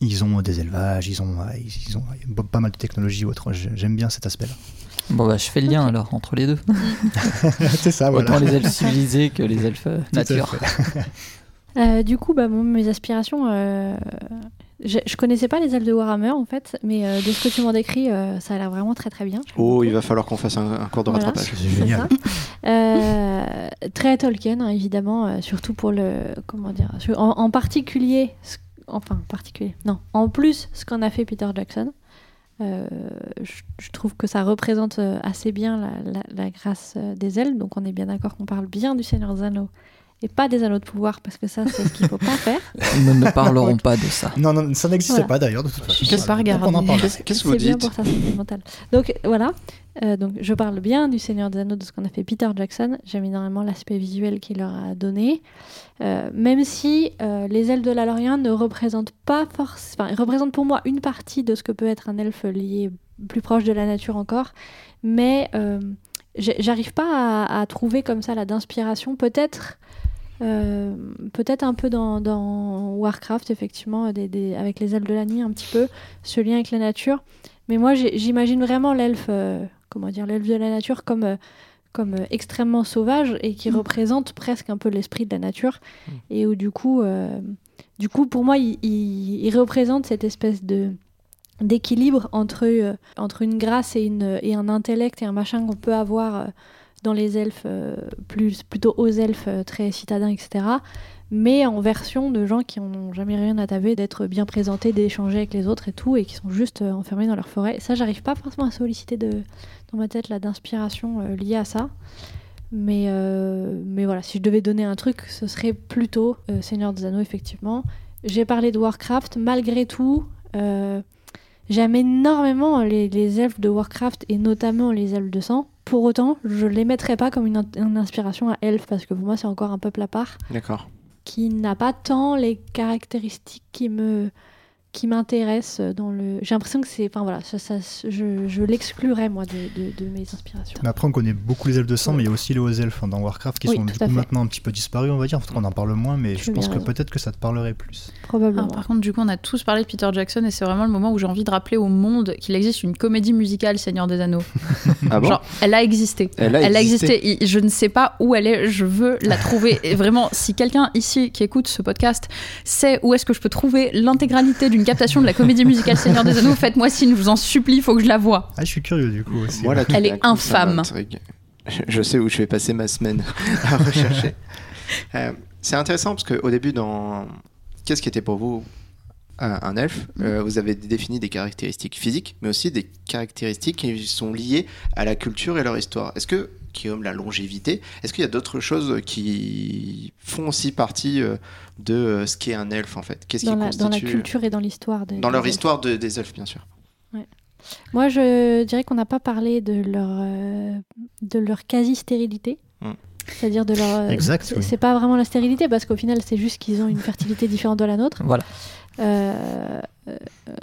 Ils ont des élevages, ils ont, ils ils ont ouais, pas mal de technologies ou autre. J'ai- J'aime bien cet aspect-là. Bon, bah, je fais le lien alors entre les deux. <laughs> <laughs> c'est ça, Autant les elfes civilisés que les elfes nature. Euh, du coup, bah, mes aspirations, euh, je, je connaissais pas les elfes de Warhammer en fait, mais euh, de ce que tu m'en décris, euh, ça a l'air vraiment très très bien. Oh, il va falloir qu'on fasse un, un cours de Voilà. rattrapage. C'est génial. ça. Euh, très Tolkien, hein, évidemment, euh, surtout pour le. Comment dire sur- En, en particulier. ce- Enfin, en particulier. Non, en plus, ce qu'en a fait Peter Jackson. Euh, je, je trouve que ça représente assez bien la, la- la grâce des elfes. Donc, on est bien d'accord qu'on parle bien du Seigneur des Anneaux et pas des Anneaux de pouvoir, parce que ça, c'est ce qu'il faut pas faire. Nous ne parlerons pas de ça. Non, non, ça n'existait Voilà. pas d'ailleurs de toute façon. Je peux pas Donc, on en regarder. parle. Qu'est-ce que vous C'est bien dites pour sa santé mentale. Donc voilà, Euh, donc je parle bien du Seigneur des Anneaux, de ce qu'on a fait Peter Jackson. J'aime énormément l'aspect visuel qu'il leur a donné. Euh, même si euh, les elfes de la Lorient ne représentent pas forcément... Enfin, ils représentent pour moi une partie de ce que peut être un elfe lié plus proche de la nature encore. Mais euh, j'arrive pas à, à trouver comme ça là d'inspiration. Peut-être... euh, peut-être un peu dans, dans Warcraft, effectivement, des- des- avec les elfes de la nuit, un petit peu, ce lien avec la nature. Mais moi, j'imagine vraiment l'elfe, euh, comment dire, l'elfe de la nature comme, euh, comme extrêmement sauvage et qui Mm. représente presque un peu l'esprit de la nature. Mm. Et où du coup, du coup, pour moi, il, il- il représente cette espèce de d'équilibre entre, entre une grâce et, une, et un intellect et un machin qu'on peut avoir dans les elfes, euh, plus, plutôt aux elfes euh, très citadins, etc. Mais en version de gens qui n'ont jamais rien à taper, d'être bien présentés, d'échanger avec les autres et tout, et qui sont juste euh, enfermés dans leur forêt. Ça, j'arrive pas forcément à solliciter dans ma tête d'inspiration liée à ça. Mais, mais voilà, si je devais donner un truc, ce serait plutôt Seigneur des Anneaux, effectivement. J'ai parlé de Warcraft, malgré tout, j'aime énormément les elfes de Warcraft et notamment les elfes de sang. Pour autant, je les mettrais pas comme une, in- une inspiration à elfes parce que pour moi, c'est encore un peuple à part D'accord. qui n'a pas tant les caractéristiques qui me qui m'intéressent dans le j'ai l'impression que c'est enfin voilà ça, ça- je, je l'exclurais moi de, de- de mes inspirations Mais après, on connaît beaucoup les elfes de sang, mais il y a aussi les hauts elfes hein, dans Warcraft qui Oui, sont du coup fait. maintenant un petit peu disparus, on va dire. En fait, on en parle moins, mais Tu je pense que peut-être que ça te parlerait plus. probablement Alors, par contre, du coup, on a tous parlé de Peter Jackson et c'est vraiment le moment où j'ai envie de rappeler au monde qu'il existe une comédie musicale Seigneur des Anneaux. <laughs> Ah bon? Genre, elle a existé. Elle a Elle existé. existé. Je ne sais pas où elle est. Je veux la trouver. Et vraiment, si quelqu'un ici qui écoute ce podcast sait où est-ce que je peux trouver l'intégralité d'une captation de la comédie musicale <laughs> Seigneur des Anneaux, faites-moi signe. Je vous en supplie. Il faut que je la voie. Ah, je suis curieux du coup aussi. Elle est infâme. Je- sais où je vais passer ma semaine <laughs> à rechercher. Euh, c'est intéressant parce qu'au début, dans qu'est-ce qui était pour vous un, un elfe Euh, Vous avez défini des caractéristiques physiques, mais aussi des caractéristiques qui sont liées à la culture et leur histoire. Est-ce que, Guillaume, la longévité, est-ce qu'il y a d'autres choses qui font aussi partie euh, de euh, ce qu'est un elfe en fait? Qu'est-ce dans qui la, dans la constitue culture et dans l'histoire des- dans leur des elfes. histoire de- des elfes, bien sûr. moi je dirais qu'on n'a pas parlé de leur euh, de leur quasi stérilité Hmm. c'est-à-dire de leur euh, Exact, c'est oui. c'est pas vraiment la stérilité parce qu'au final c'est juste qu'ils ont une fertilité différente de la nôtre Voilà. Euh, euh,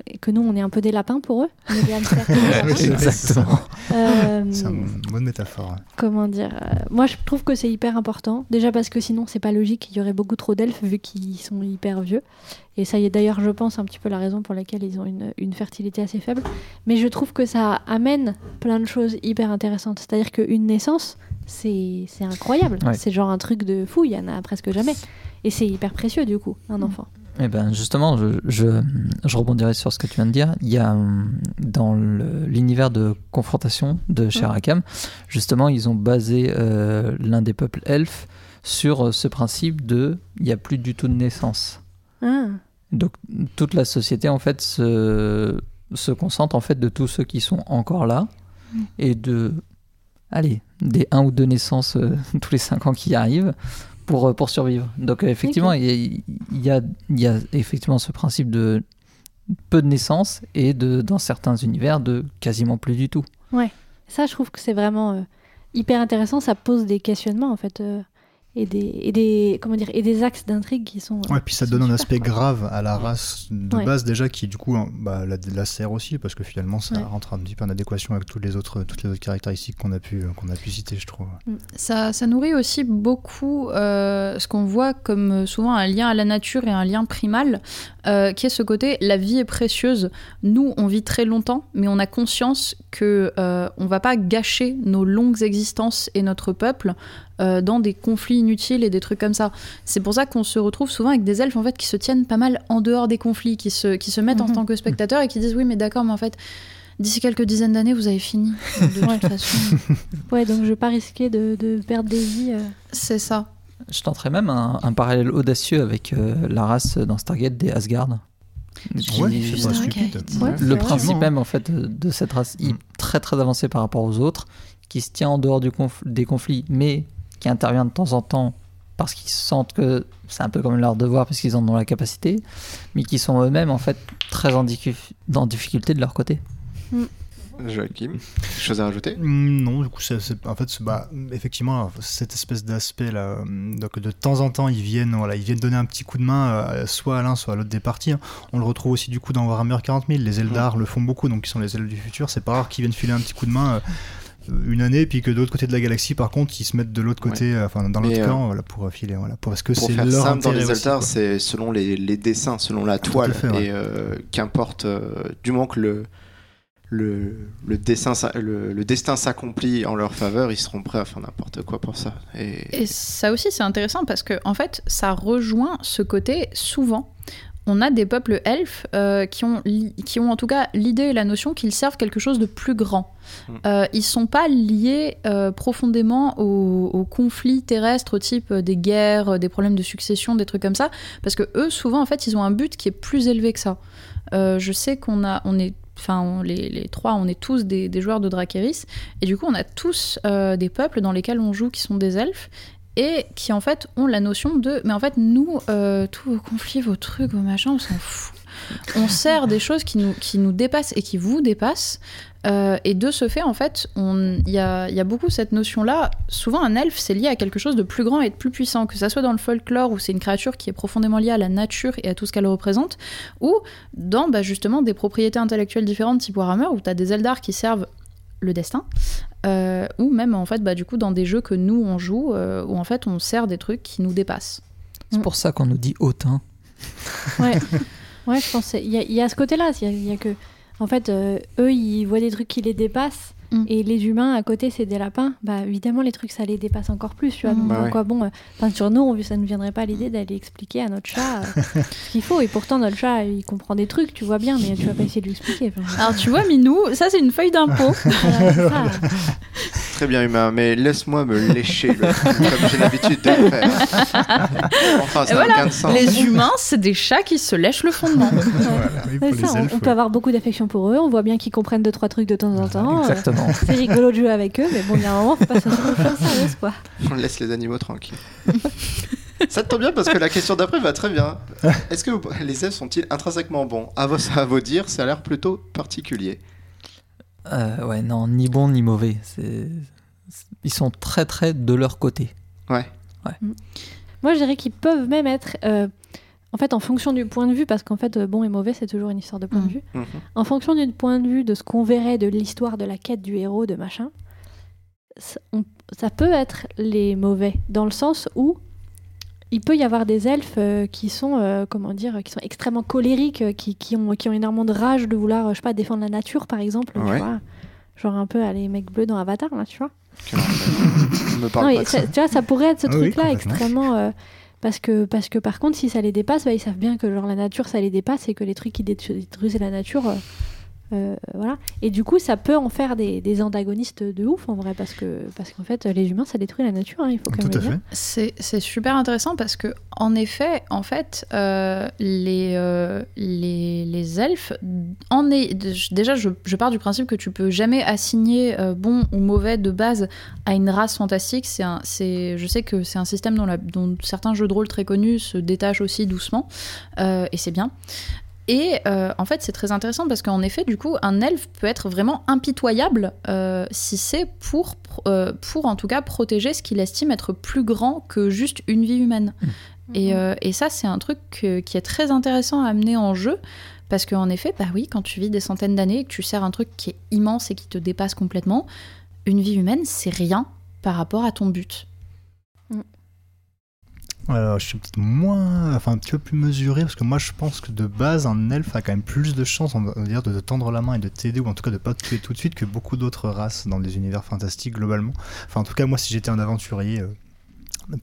et que nous on est un peu des lapins pour eux on est des hamsters pour des lapins. Exactement. Euh, C'est une bonne métaphore. comment dire euh, Moi, je trouve que c'est hyper important. Déjà parce que sinon, c'est pas logique. Il y aurait beaucoup trop d'elfes vu qu'ils sont hyper vieux. Et ça y est d'ailleurs, je pense, un petit peu la raison pour laquelle ils ont une, une fertilité assez faible. Mais je trouve que ça amène plein de choses hyper intéressantes. C'est-à-dire qu'une naissance, c'est c'est incroyable. Ouais. C'est genre un truc de fou. Il y en a presque jamais. Et c'est hyper précieux du coup, un enfant. Eh ben justement, je, je, je rebondirai sur ce que tu viens de dire. Il y a hum, dans l'univers de confrontation de Ouais. Arkham, justement, ils ont basé euh, l'un des peuples elfes sur euh, ce principe de il n'y a plus du tout de naissance. Ah, Donc toute la société en fait se, se concentre en fait de tous ceux qui sont encore là Mm. et de allez des un ou deux naissances euh, <laughs> tous les cinq ans qui arrivent pour, euh, pour survivre. Donc euh, effectivement, il y, a- il y a, y a effectivement ce principe de peu de naissances et de, dans certains univers de quasiment plus du tout. Ça, je trouve que c'est vraiment euh, hyper intéressant. Ça pose des questionnements, en fait, euh, et, des, et, des, comment dire, et des axes d'intrigue qui sont. euh, Ouais, puis ça donne un aspect quoi. grave à la race de Ouais. base déjà qui du coup hein, bah, la, la sert aussi parce que finalement ça Ouais. rentre un petit peu en adéquation avec toutes les autres toutes les autres caractéristiques qu'on a pu qu'on a pu citer je trouve. Ça, ça nourrit aussi beaucoup euh, ce qu'on voit comme euh, souvent un lien à la nature et un lien primal, euh, qui est ce côté la vie est précieuse. Nous, on vit très longtemps, mais on a conscience que euh, on va pas gâcher nos longues existences et notre peuple euh, dans des conflits inutiles et des trucs comme ça. C'est pour ça qu'on se retrouve souvent avec des elfes en fait qui se tiennent pas mal en dehors des conflits, qui se, qui se mettent en Mhm. tant que spectateurs et qui disent oui mais d'accord mais en fait d'ici quelques dizaines d'années vous avez fini. <laughs> De toute façon, Ouais, donc je vais pas risquer de, de perdre des vies. euh. c'est ça. Je tenterais même un, un parallèle audacieux avec euh, la race dans Stargate des Asgard. Qui- Ouais, c'est pas Stargate. stupide. Ouais, le principe même en fait de, cette race hy- très très avancée par rapport aux autres, qui se tient en dehors du conf- des conflits, mais qui intervient de temps en temps parce qu'ils sentent que c'est un peu comme leur devoir parce qu'ils en ont la capacité, mais qui sont eux-mêmes en fait très en, difficulté de leur côté. Joachim, quelque chose à rajouter? Mm, Non, du coup, c'est, en fait, bah, effectivement, cette espèce d'aspect là, euh, donc de temps en temps, ils viennent, voilà, ils viennent donner un petit coup de main, euh, soit à l'un, soit à l'autre des parties. hein. On le retrouve aussi du coup dans Warhammer 40 000. Les Eldar le font beaucoup, donc ils sont les elfes du futur. C'est pas rare qu'ils viennent filer un petit coup de main. euh, une année, puis que de l'autre côté de la galaxie, par contre, ils se mettent de l'autre côté, euh, enfin dans l'autre euh, camp, voilà, pour filer, voilà, pour- parce que Pour c'est faire leur simple, dans les altars, c'est selon les, les dessins, selon la toile. fait, ouais. Et euh, qu'importe, euh, du moment que le, le, le, dessin, le, le destin s'accomplit en leur faveur, ils seront prêts à faire n'importe quoi pour ça. Et, Et ça aussi, c'est intéressant parce que, en fait, ça rejoint ce côté souvent. On a des peuples elfes euh, qui, ont qui ont en tout cas l'idée et la notion qu'ils servent quelque chose de plus grand. Mm. Euh, ils sont pas liés euh, profondément aux, aux conflits terrestres type des guerres, des problèmes de succession, des trucs comme ça, parce que eux, souvent, en fait, ils ont un but qui est plus élevé que ça. Euh, je sais qu'on a, on est, enfin, les, les trois, on est tous des, des joueurs de Dracarys, et du coup, on a tous euh, des peuples dans lesquels on joue qui sont des elfes et qui en fait ont la notion de mais en fait nous euh, tous vos conflits vos trucs vos machins on s'en fout. On <laughs> sert des choses qui nous, qui nous dépassent et qui vous dépassent. Euh, et de ce fait en fait on- il y a, y a beaucoup cette notion là souvent un elfe c'est lié à quelque chose de plus grand et de plus puissant que ça soit dans le folklore où c'est une créature qui est profondément liée à la nature et à tout ce qu'elle représente ou dans bah, justement des propriétés intellectuelles différentes type Warhammer où tu as des Eldar qui servent le destin euh, ou même en fait bah, du coup dans des jeux que nous on joue euh, où en fait on sert des trucs qui nous dépassent C'est Mm. pour ça qu'on nous dit hautain. Ouais, <laughs> ouais je pense. Il y, a- il y a ce côté-là. Il y a- il y, a que. En fait, euh, eux, ils voient des trucs qui les dépassent. Mm. Et les humains à côté, c'est des lapins. Bah, évidemment, les trucs, ça les dépasse encore plus. Tu vois. Mm. Donc, Bah ouais. quoi bon euh, enfin, Sur nous, on- ça ne viendrait pas l'idée d'aller expliquer à notre chat euh, <laughs> ce qu'il faut. Et pourtant, notre chat, il comprend des trucs, tu vois bien, mais tu vas pas essayer de lui expliquer. Enfin, alors tu vois Minou ça c'est une feuille d'impôt <laughs> voilà, c'est ça. <laughs> très bien humain, mais laisse-moi me lécher le comme j'ai l'habitude de le faire. <laughs> Enfin, ça Et n'a voilà, aucun sens. les humains c'est des chats qui se lèchent le fondement <laughs> Voilà, oui, Ouais, pour les ça, on, elfes, on peut avoir beaucoup d'affection pour eux. On voit bien qu'ils comprennent deux, trois trucs de temps en temps. Euh, Exactement. <laughs> c'est rigolo de jouer avec eux, mais bon, il y a un moment, faut pas se sérieuse, quoi. On laisse les animaux tranquilles. Ça te tombe bien parce que la question d'après va très bien. Est-ce que vous- les elfes sont-ils intrinsèquement bons? À vos, à vos dire, ça a l'air plutôt particulier. Euh, ouais, non, ni bon ni mauvais. C'est... Ils sont très très de leur côté. Ouais. Moi, je dirais qu'ils peuvent même être, euh, en fait, en fonction du point de vue, parce qu'en fait, euh, bon et mauvais, c'est toujours une histoire de point de vue. Mhm. En fonction du point de vue de ce qu'on verrait de l'histoire de la quête du héros, de machin, ça, on- ça peut être les mauvais, dans le sens où il peut y avoir des elfes euh, qui sont, euh, comment dire, qui sont extrêmement colériques, euh, qui, qui ont, qui ont énormément de rage de vouloir, je sais pas, défendre la nature, par exemple, tu Ouais. vois. Genre un peu les mecs bleus dans Avatar, là, tu vois. Me parle Non, pas mais de ça. ça- tu vois, ça pourrait être ce Ah truc-là extrêmement. euh, parce, que, parce que par contre, si ça les dépasse, bah, ils savent bien que genre, la nature, ça les dépasse et que les trucs qui détruisent la nature, euh, voilà. Et du coup, ça peut en faire des, des antagonistes de ouf en vrai, parce que parce qu'en fait, les humains, ça détruit la nature. hein, il faut quand même Tout le à dire. fait. C'est super intéressant parce que, en effet, en fait, euh, les, euh, les, les elfes, en est, déjà, je, je pars du principe que tu peux jamais assigner euh, bon ou mauvais de base à une race fantastique. C'est un, c'est, je sais que c'est un système dont, la, dont certains jeux de rôle très connus se détachent aussi doucement, euh, et c'est bien. Et euh, en fait, c'est très intéressant parce qu'en effet, du coup, un elfe peut être vraiment impitoyable euh, si c'est pour, euh, pour, en tout cas, protéger ce qu'il estime être plus grand que juste une vie humaine. Et, euh, et ça, c'est un truc que- qui est très intéressant à amener en jeu. Parce qu'en effet, bah oui, quand tu vis des centaines d'années et que tu sers un truc qui est immense et qui te dépasse complètement, une vie humaine, c'est rien par rapport à ton but. Alors, je suis peut-être moins, enfin un petit peu plus mesuré parce que moi je pense que de base un elfe a quand même plus de chances, on va dire, de te tendre la main et de t'aider ou en tout cas de pas te tuer tout de suite que beaucoup d'autres races dans les univers fantastiques globalement. Enfin en tout cas moi si j'étais un aventurier euh,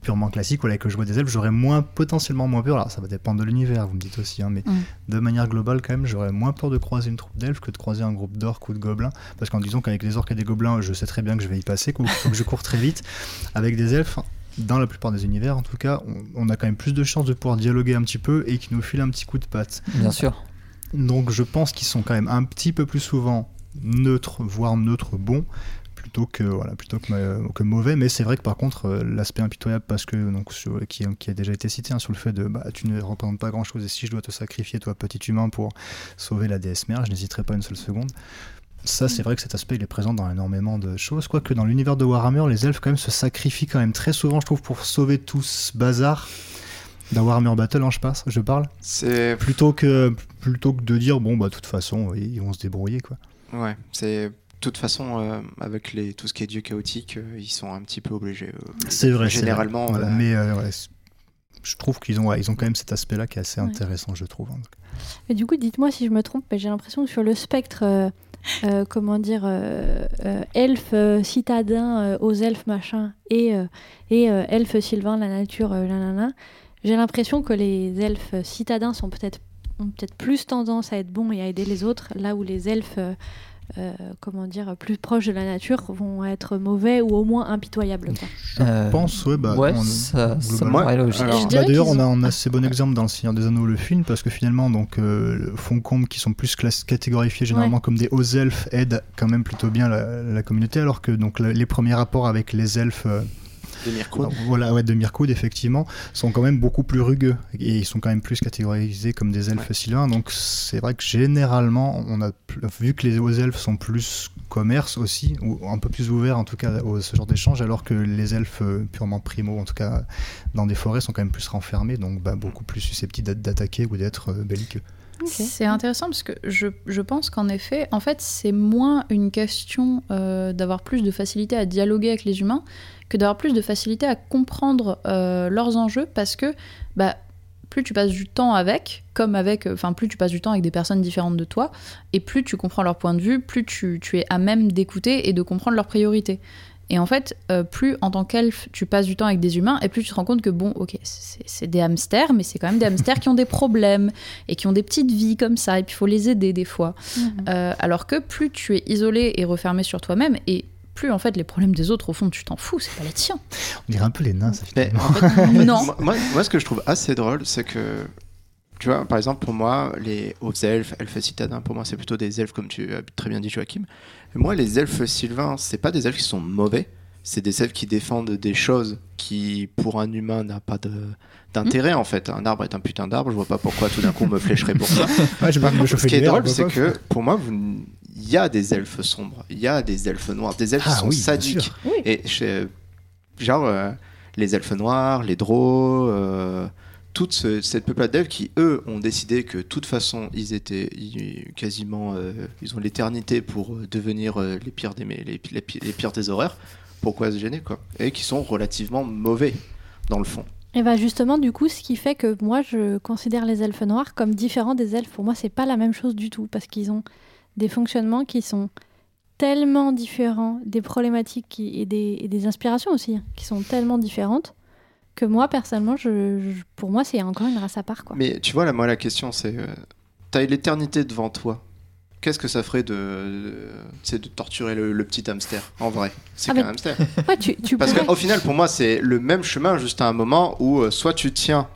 purement classique ou que je vois des elfes, j'aurais moins potentiellement moins peur. Alors ça va dépendre de l'univers, vous me dites aussi, hein, mais Mm. de manière globale quand même j'aurais moins peur de croiser une troupe d'elfes que de croiser un groupe d'orques ou de gobelins parce qu'en disant qu'avec les orques et des gobelins je sais très bien que je vais y passer, qu'il faut que je cours très vite. Avec des elfes, dans la plupart des univers en tout cas, on, on a quand même plus de chances de pouvoir dialoguer un petit peu et qu'ils nous filent un petit coup de patte. Bien sûr. Donc je pense qu'ils sont quand même un petit peu plus souvent neutres, voire neutres bons, plutôt que, voilà, plutôt que, ma- que mauvais. Mais c'est vrai que par contre, euh, l'aspect impitoyable, parce que, donc, sur- qui, qui a déjà été cité, hein, sur le fait de bah, tu ne représentes pas grand-chose et si je dois te sacrifier, toi petit humain, pour sauver la déesse mère, je n'hésiterai pas une seule seconde. Ça, c'est vrai que cet aspect, il est présent dans énormément de choses. Quoique dans l'univers de Warhammer, les elfes, quand même, se sacrifient quand même très souvent, je trouve, pour sauver tout ce bazar. Dans Warhammer Battle, hein, je, passe, je parle C'est plutôt que plutôt que de dire bon bah de toute façon ils vont se débrouiller quoi. ouais, c'est de toute façon euh, avec les tout ce qui est dieu chaotique, euh, ils sont un petit peu obligés. euh, C'est vrai. c'est Généralement, vrai. Voilà, euh, mais euh, ouais, je trouve qu'ils ont ouais, ils ont quand même cet aspect là qui est assez Ouais. intéressant je trouve. hein. Et du coup, dites-moi si je me trompe, mais j'ai l'impression que sur le spectre, euh, comment dire, euh, euh, elfe euh, citadin aux elfes machin et, et elfe sylvain, la nature, nanana, j'ai l'impression que les elfes citadins sont peut-être ont peut-être plus tendance à être bons et à aider les autres, là où les elfes, euh, comment dire, plus proches de la nature vont être mauvais ou au moins impitoyables. quoi. Je Euh, pense ouais bah ouais, on- ça, ça me globalement- paraît logique. Bah, D'ailleurs, on a un assez bon exemple dans Le Seigneur des Anneaux, le film, parce que finalement, donc, euh, Foncombe, qui sont plus catégorifiés généralement comme des hauts elfes, aident quand même plutôt bien la, la communauté, alors que donc, la- les premiers rapports avec les elfes euh, de Mirko. voilà, ouais, de Mirkoud, effectivement, sont quand même beaucoup plus rugueux, et ils sont quand même plus catégorisés comme des elfes sylvains, donc c'est vrai que généralement, on a vu que les hauts elfes sont plus commerce aussi, ou un peu plus ouverts en tout cas à ce genre d'échange, alors que les elfes euh, purement primo, en tout cas dans des forêts, sont quand même plus renfermés, donc bah, beaucoup plus susceptibles d'être- d'attaquer ou d'être euh, belliqueux. C'est intéressant parce que je, je pense qu'en effet, en fait, c'est moins une question euh, d'avoir plus de facilité à dialoguer avec les humains que d'avoir plus de facilité à comprendre euh, leurs enjeux parce que bah, plus tu passes du temps avec, comme avec, enfin plus tu passes du temps avec des personnes différentes de toi, et plus tu comprends leur point de vue, plus tu, tu es à même d'écouter et de comprendre leurs priorités. Et en fait, euh, plus en tant qu'elfe, tu passes du temps avec des humains, et plus tu te rends compte que, bon, ok, c'est des hamsters, mais c'est quand même des hamsters qui ont des problèmes, et qui ont des petites vies comme ça, et puis il faut les aider des fois. Euh, alors que plus tu es isolé et refermé sur toi-même, et plus en fait les problèmes des autres, au fond, tu t'en fous, c'est pas les tiens. On dirait un peu les nains, ça Mais finalement. en fait, <laughs> Non. moi, ce que je trouve assez drôle, c'est que, tu vois, par exemple, pour moi, les hauts elfes, elfes citadins, pour moi, c'est plutôt des elfes, comme tu as très bien dit, Joachim. Et moi, les elfes sylvains, c'est pas des elfes qui sont mauvais, c'est des elfes qui défendent des choses qui, pour un humain, n'a pas de d'intérêt en fait. Un arbre est un putain d'arbre, je vois pas pourquoi tout d'un coup on me flécherait pour ça. <laughs> Ouais, Par contre, ce qui est drôle, c'est que pour moi, il y a des elfes sombres, il y a des elfes noirs, des elfes Ah qui sont oui, sadiques. Et je- genre, euh, les elfes noirs, les drôles, euh, toute ce- cette peuplade d'elfes qui, eux, ont décidé que de toute façon, ils étaient quasiment. euh, ils ont l'éternité pour euh, devenir euh, les, pires des, les, les pi- les pires des horreurs. Pourquoi se gêner, quoi? Et qui sont relativement mauvais, dans le fond. Et bah justement, du coup, ce qui fait que moi, je considère les elfes noirs comme différents des elfes. Pour moi, c'est pas la même chose du tout, parce qu'ils ont des fonctionnements qui sont tellement différents, des problématiques qui- et, des, et des inspirations aussi, hein, qui sont tellement différentes, que moi, personnellement, je, je- pour moi, c'est encore une race à part. Quoi. Mais tu vois, là, moi, la question, c'est. euh, T'as l'éternité devant toi. qu'est-ce que ça ferait de, de, de torturer le, le petit hamster En vrai, c'est Ah, qu'un hamster. Ouais, tu, tu Parce pourrais- qu'au final, pour moi, c'est le même chemin, juste à un moment où euh, soit tu tiens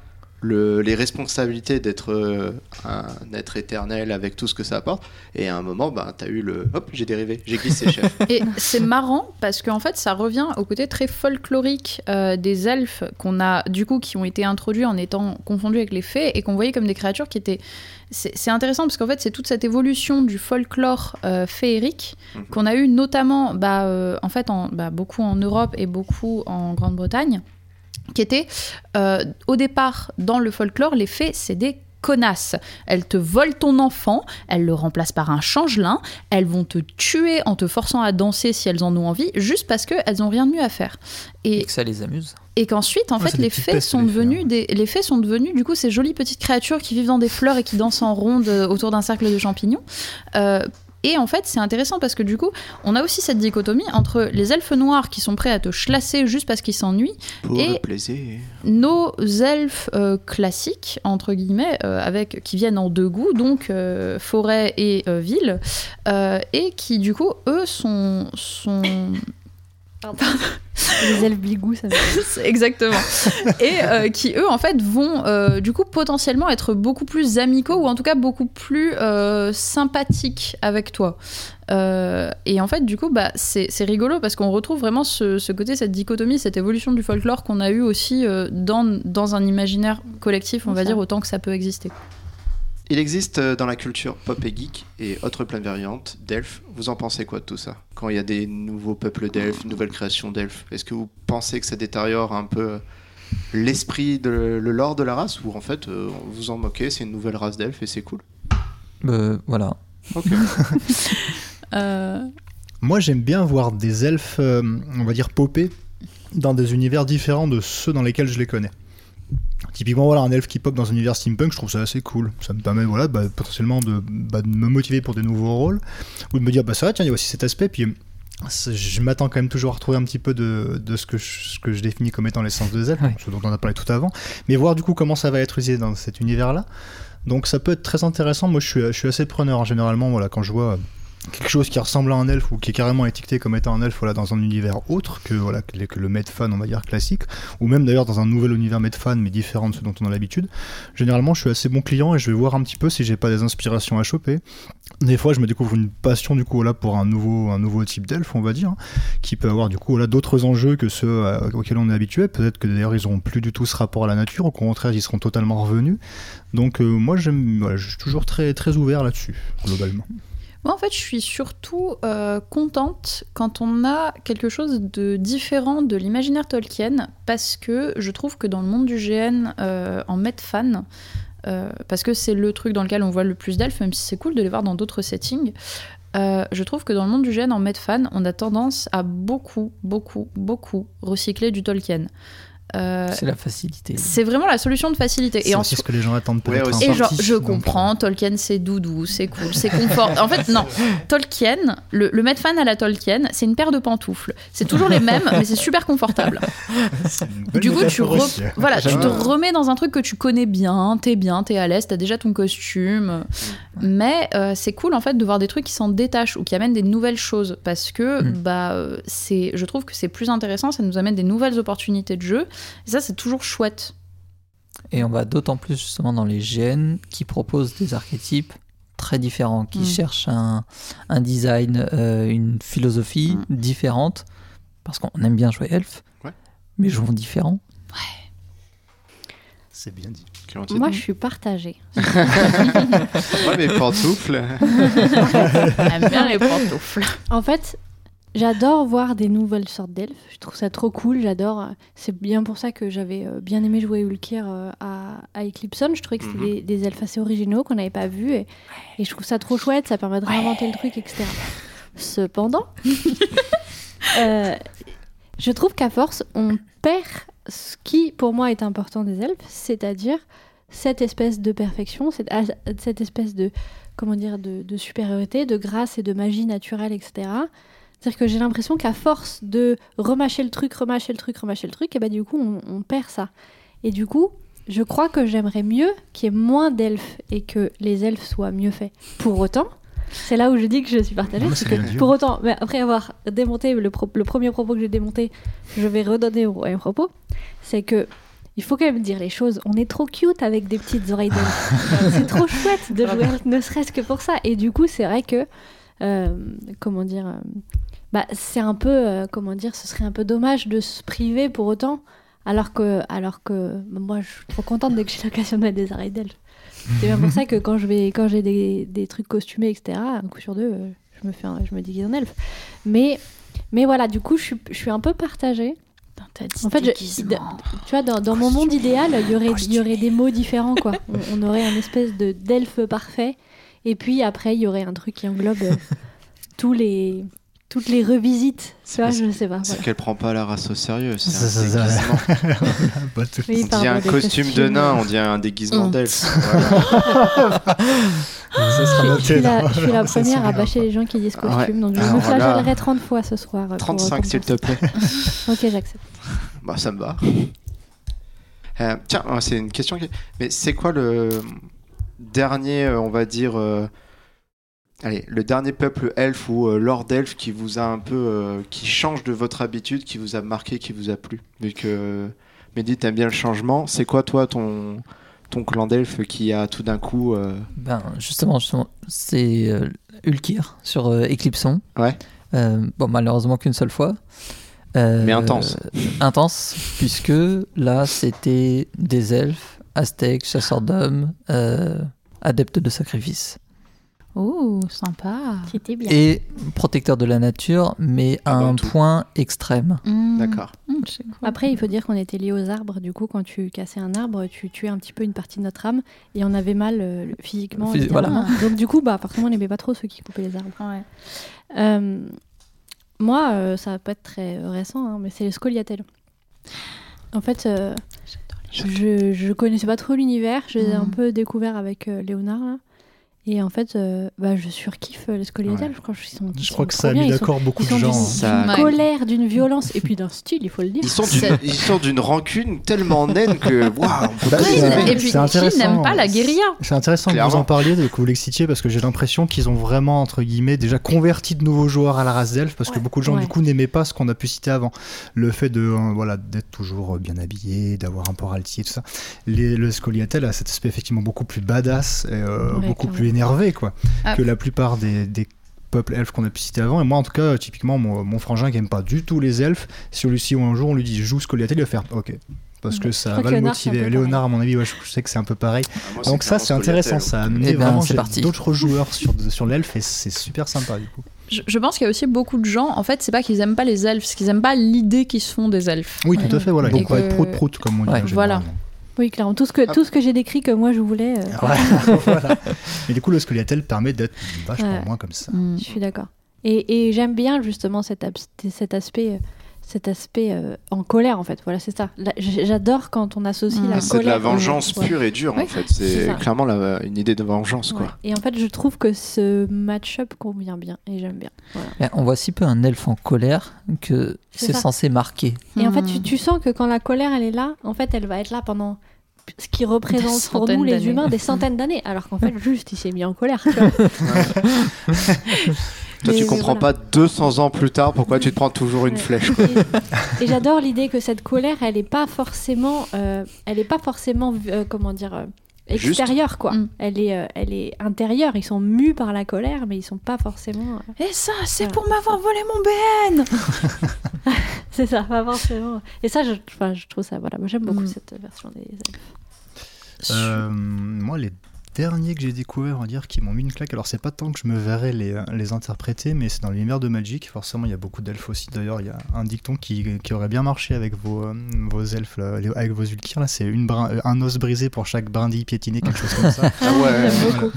le- les responsabilités d'être euh, un être éternel avec tout ce que ça apporte, et à un moment, ben, t'as eu le. Hop, j'ai dérivé, j'ai glissé, chef. <laughs> Et c'est marrant parce qu'en fait, ça revient au côté très folklorique euh, des elfes qu'on a, du coup, qui ont été introduits en étant confondus avec les fées et qu'on voyait comme des créatures qui étaient. C'est intéressant parce qu'en fait, c'est toute cette évolution du folklore euh, féerique Mhm. qu'on a eu notamment, bah, en fait, en, bah, beaucoup en Europe et beaucoup en Grande-Bretagne, qui était euh, au départ dans le folklore, les fées, c'est des connasses. Elles te volent ton enfant, elles le remplacent par un changelin, elles vont te tuer en te forçant à danser si elles en ont envie, juste parce qu'elles n'ont rien de mieux à faire. Et Et, que ça les amuse. et qu'ensuite, en Ouais, fait, les fées sont les devenues hein. des, les fées sont devenues du coup ces jolies petites créatures qui vivent dans des fleurs et qui dansent en ronde euh, autour d'un cercle de champignons. Euh, et en fait, c'est intéressant parce que du coup, on a aussi cette dichotomie entre les elfes noirs qui sont prêts à te chlasser juste parce qu'ils s'ennuient Et- nos elfes euh, classiques entre guillemets euh, avec qui viennent en deux goûts donc euh, forêt et ville et qui du coup eux sont sont <laughs> les elfes bigous, ça C'est <laughs> exactement. Et euh, qui eux en fait vont euh, du coup potentiellement être beaucoup plus amicaux ou en tout cas beaucoup plus euh, sympathiques avec toi. Et en fait du coup bah c'est rigolo parce qu'on retrouve vraiment ce, ce côté cette dichotomie cette évolution du folklore qu'on a eu aussi dans, dans un imaginaire collectif on va Ça. dire autant que ça peut exister Il existe euh, dans la culture pop et geek et autres pleines variantes d'elfes. Vous en pensez quoi de tout ça? Quand il y a des nouveaux peuples d'elfes, une nouvelle création d'elfes, est-ce que vous pensez que ça détériore un peu euh, l'esprit, de, le lore de la race Ou en fait, euh, vous en moquez, c'est une nouvelle race d'elfes et c'est cool? Euh, voilà. Ok. <laughs> Euh, Moi, j'aime bien voir des elfes, on va dire, popper dans des univers différents de ceux dans lesquels je les connais. Typiquement, voilà, un elfe qui pop dans un univers steampunk, je trouve ça assez cool. Ça me permet, voilà, bah, potentiellement de, bah, de me motiver pour des nouveaux rôles, ou de me dire, bah ça va, tiens, il y a aussi cet aspect, puis je m'attends quand même toujours à retrouver un petit peu de, de ce, que je, ce que je définis comme étant l'essence elfes, Ouais. ce dont on a parlé tout avant, mais voir du coup comment ça va être utilisé dans cet univers-là. Donc ça peut être très intéressant. Moi, je suis, je suis assez preneur. Généralement, voilà, quand je vois quelque chose qui ressemble à un elfe ou qui est carrément étiqueté comme étant un elfe voilà, dans un univers autre que, voilà, que, le- que le Medfan, on va dire, classique, ou même d'ailleurs dans un nouvel univers Medfan, mais différent de ce dont on a l'habitude, généralement je suis assez bon client et je vais voir un petit peu si j'ai pas des inspirations à choper. Des fois, je me découvre une passion du coup pour un nouveau, un nouveau type d'elfe, on va dire, qui peut avoir du coup là d'autres enjeux que ceux euh, auxquels on est habitué. Peut-être que d'ailleurs ils auront plus du tout ce rapport à la nature, au contraire ils seront totalement revenus. Donc euh, moi j'aime, je suis toujours très très ouvert là-dessus globalement. Moi, en fait, je suis surtout euh, contente quand on a quelque chose de différent de l'imaginaire Tolkien, parce que je trouve que dans le monde du GN, euh, en Medfan, euh, parce que c'est le truc dans lequel on voit le plus d'elfes, même si c'est cool de les voir dans d'autres settings, je trouve que dans le monde du GN, en Medfan, on a tendance à beaucoup, beaucoup, beaucoup recycler du Tolkien. Euh, C'est la facilité. c'est vraiment la solution de facilité. C'est Et en aussi ce que les gens attendent Ouais, peut-être. aussi. en et genre, je comprends, Tolkien c'est doudou, c'est cool, c'est confort. En fait, non, Tolkien, le, le Medfan à la Tolkien, c'est une paire de pantoufles. C'est toujours les mêmes, mais c'est super confortable. <laughs> Du coup, tu, re- aussi. voilà, tu te remets dans un truc que tu connais bien, t'es bien, t'es à l'aise, t'as déjà ton costume. Mais euh, c'est cool en fait de voir des trucs qui s'en détachent ou qui amènent des nouvelles choses parce que Mm. bah euh, c'est, je trouve que c'est plus intéressant, ça nous amène des nouvelles opportunités de jeu. Et ça, c'est toujours chouette. Et on va d'autant plus justement dans les GN qui proposent des archétypes très différents, qui Mm. cherchent un, un design, euh, une philosophie Mm. différente, parce qu'on aime bien jouer elfe, Ouais. mais jouons différents. C'est bien dit. Moi, je suis partagée. <laughs> Ouais, mais pantoufles. <laughs> J'aime bien les pantoufles. En fait, j'adore voir des nouvelles sortes d'elfes. Je trouve ça trop cool. J'adore. C'est bien pour ça que j'avais euh, bien aimé jouer Ulkir euh, à, à Eclipson. Je trouvais que c'était Mhm. des, des elfes assez originaux qu'on n'avait pas vus. Et, et je trouve ça trop chouette. Ça permet de réinventer le truc, etc. Cependant, <laughs> euh, je trouve qu'à force, on perd ce qui, pour moi, est important des elfes, c'est-à-dire cette espèce de perfection, cette, ah, cette espèce de, comment dire, de, de supériorité, de grâce et de magie naturelle, etc. C'est-à-dire que j'ai l'impression qu'à force de remâcher le truc, remâcher le truc, remâcher le truc, et ben du coup, on, on perd ça. Et du coup, je crois que j'aimerais mieux qu'il y ait moins d'elfes et que les elfes soient mieux faits. Pour autant, c'est là où je dis que je suis partagée. Non, que pour autant, mais après avoir démonté le, pro- le premier propos que j'ai démonté, je vais redonner au un propos. C'est que il faut quand même dire les choses. On est trop cute avec des petites oreilles d'elfe. <laughs> c'est trop chouette de jouer ne serait-ce que pour ça. Et du coup, c'est vrai que euh, comment dire, euh, bah, c'est un peu euh, comment dire, ce serait un peu dommage de se priver pour autant. Alors que, alors que bah, moi, je suis trop contente dès que j'ai <laughs> l'occasion de mettre des oreilles d'elfe. C'est bien pour ça que quand je vais, quand j'ai des, des trucs costumés, etc., un coup sur deux, je me fais, un- je me déguise en elfe. Mais, mais voilà, du coup, je suis, je suis un peu partagée. En fait, je- Tu vois, dans, dans mon monde idéal, il y aurait, il y aurait des mots différents, quoi. <laughs> On, on aurait un espèce de d'elfe parfait, et puis après, il y aurait un truc qui englobe euh, tous les, toutes les revisites. Tu vois, je sais pas. C'est Voilà. qu'elle prend pas la race au sérieux. C'est un déguisement. <laughs> Oui, On pardon, dit un costume de nain, on dit un déguisement d'elfe. <laughs> Voilà. Ça sera Je, suis la, dans- je suis la ça première à bâcher pas. les gens qui disent Ah ouais. costume, donc je Alors me flagellerai 30 fois ce soir. euh, pour 35 s'il te plaît. <laughs> Ok, j'accepte. Bah ça me va. Euh, tiens, euh, c'est une question. qui- Mais c'est quoi le dernier, euh, on va dire, euh, allez, le dernier peuple elfe ou euh, lord elfe qui vous a un peu, euh, qui change de votre habitude, qui vous a marqué, qui vous a plu Vu que euh, Mehdi t'aimes bien le changement, c'est quoi toi ton ton clan d'elfe qui a tout d'un coup euh, Ben, justement, justement, c'est Ulkir sur Eclipson. Ouais. Bon, malheureusement qu'une seule fois. Mais intense. intense, puisque là, c'était des elfes, aztèques, chasseurs d'hommes, adeptes de sacrifice. Oh, sympa. C'était bien. Et protecteurs de la nature, mais à Ah, un tout. point extrême. Mmh. D'accord. Mmh, cool. Après, il faut dire qu'on était liés aux arbres. Du coup, quand tu cassais un arbre, tu tuais un petit peu une partie de notre âme et on avait mal euh, le- physiquement. <laughs> Donc, du coup, bah, forcément, on n'aimait pas trop ceux qui coupaient les arbres. Ouais. Euh, moi, euh, ça va pas être très récent, hein, mais c'est les scoliatelles. En fait, euh, je, je connaissais pas trop l'univers. Je les ai un peu découvert avec euh, Léonard. là. Et en fait, euh, bah, je surkiffe euh, les scoliatelles. Ouais. Je crois qu'ils sont. ils Je sont crois que ça a bien, mis ils sont- d'accord beaucoup ils de sont gens. hein. Ça- d'une Ouais. colère, d'une violence et puis d'un style, il faut le dire. Ils sont d'une, ils sont d'une rancune tellement naine que <laughs> waouh, peut Bah. Et puis, c'est qui intéressant. n'aime pas la guérilla C'est intéressant que Clairement. vous en parliez, que vous l'excitiez, parce que j'ai l'impression qu'ils ont vraiment, entre guillemets, déjà converti de nouveaux joueurs à la race d'elfes, parce que beaucoup de gens, Ouais. du coup, n'aimaient pas ce qu'on a pu citer avant. Le fait de, euh, voilà, d'être toujours bien habillé, d'avoir un port altier, tout ça. Les, le Scoliatel a cet aspect effectivement beaucoup plus badass, et, euh, Ouais, beaucoup plus énervé, quoi, Ah. que la plupart des, des peuples elfes qu'on a pu citer avant. Et moi, en tout cas, typiquement, mon, mon frangin qui aime pas du tout les elfes, si, on lui- si un jour on lui dit joue Scoliatel, il va faire OK. Parce que ça va que le motiver. Léonard, à mon avis, ouais, je, je sais que c'est un peu pareil. Ah, moi, Donc ça, c'est intéressant. Ça a amené Eh ben, vraiment d'autres joueurs sur, sur l'elfe et c'est super sympa du coup. Je, je pense qu'il y a aussi beaucoup de gens, en fait, c'est pas qu'ils aiment pas les elfes, c'est qu'ils aiment pas l'idée qu'ils se font des elfes. Oui, Ouais. tout à fait. Voilà, vont pas que- être prout-prout comme on dit. Ouais. Voilà. Oui, clairement. Tout ce que, Ah. tout ce que j'ai décrit que moi je voulais, euh, Ouais, <laughs> <laughs> voilà. Mais du coup, le Scoliatel permet d'être vachement Ouais. moins comme ça. Mm. je suis d'accord. Et, et j'aime bien justement cet aspect, euh, cet aspect euh, en colère en fait. Voilà, c'est ça. J'adore quand on associe Mm. la C'est de colère. la vengeance Ouais. pure et dure en fait. c'est clairement la- une idée de vengeance Ouais. quoi. Et en fait, je trouve que ce match-up convient bien et j'aime bien. Voilà. On voit si peu un elfe en colère que C'est censé marquer. Et en fait, tu, Mm. tu sens que quand la colère elle est là, en fait, elle va être là pendant ce qui représente pour nous les humains des centaines d'années, alors qu'en fait, <laughs> juste il s'est mis en colère. tu vois. <laughs> <laughs> Toi, tu comprends voilà. pas 200 ans plus tard pourquoi tu te prends toujours une Ouais. flèche. <laughs> Quoi. Et, et j'adore l'idée que cette colère, elle est pas forcément, euh, elle est pas forcément, euh, comment dire, euh, extérieure quoi. Mm. Elle est, euh, elle est intérieure. Ils sont mus par la colère, mais ils sont pas forcément. euh, Et ça, c'est pour m'avoir volé mon BN <laughs> C'est ça, pas forcément. Et ça, je, enfin, je trouve ça. Voilà, moi j'aime beaucoup Mm. cette version des. elfes. Euh, moi, les derniers que j'ai découverts, on va dire, qui m'ont mis une claque, alors c'est pas tant que je me verrais les, les interpréter, mais c'est dans l'univers de Magic. Forcément, il y a beaucoup d'elfes aussi. D'ailleurs, il y a un dicton qui, qui aurait bien marché avec vos, euh, vos elfes, là, avec vos ulkirs. Là, c'est une brin- euh, un os brisé pour chaque brindille piétinée, quelque chose comme ça. <laughs> Ah ouais.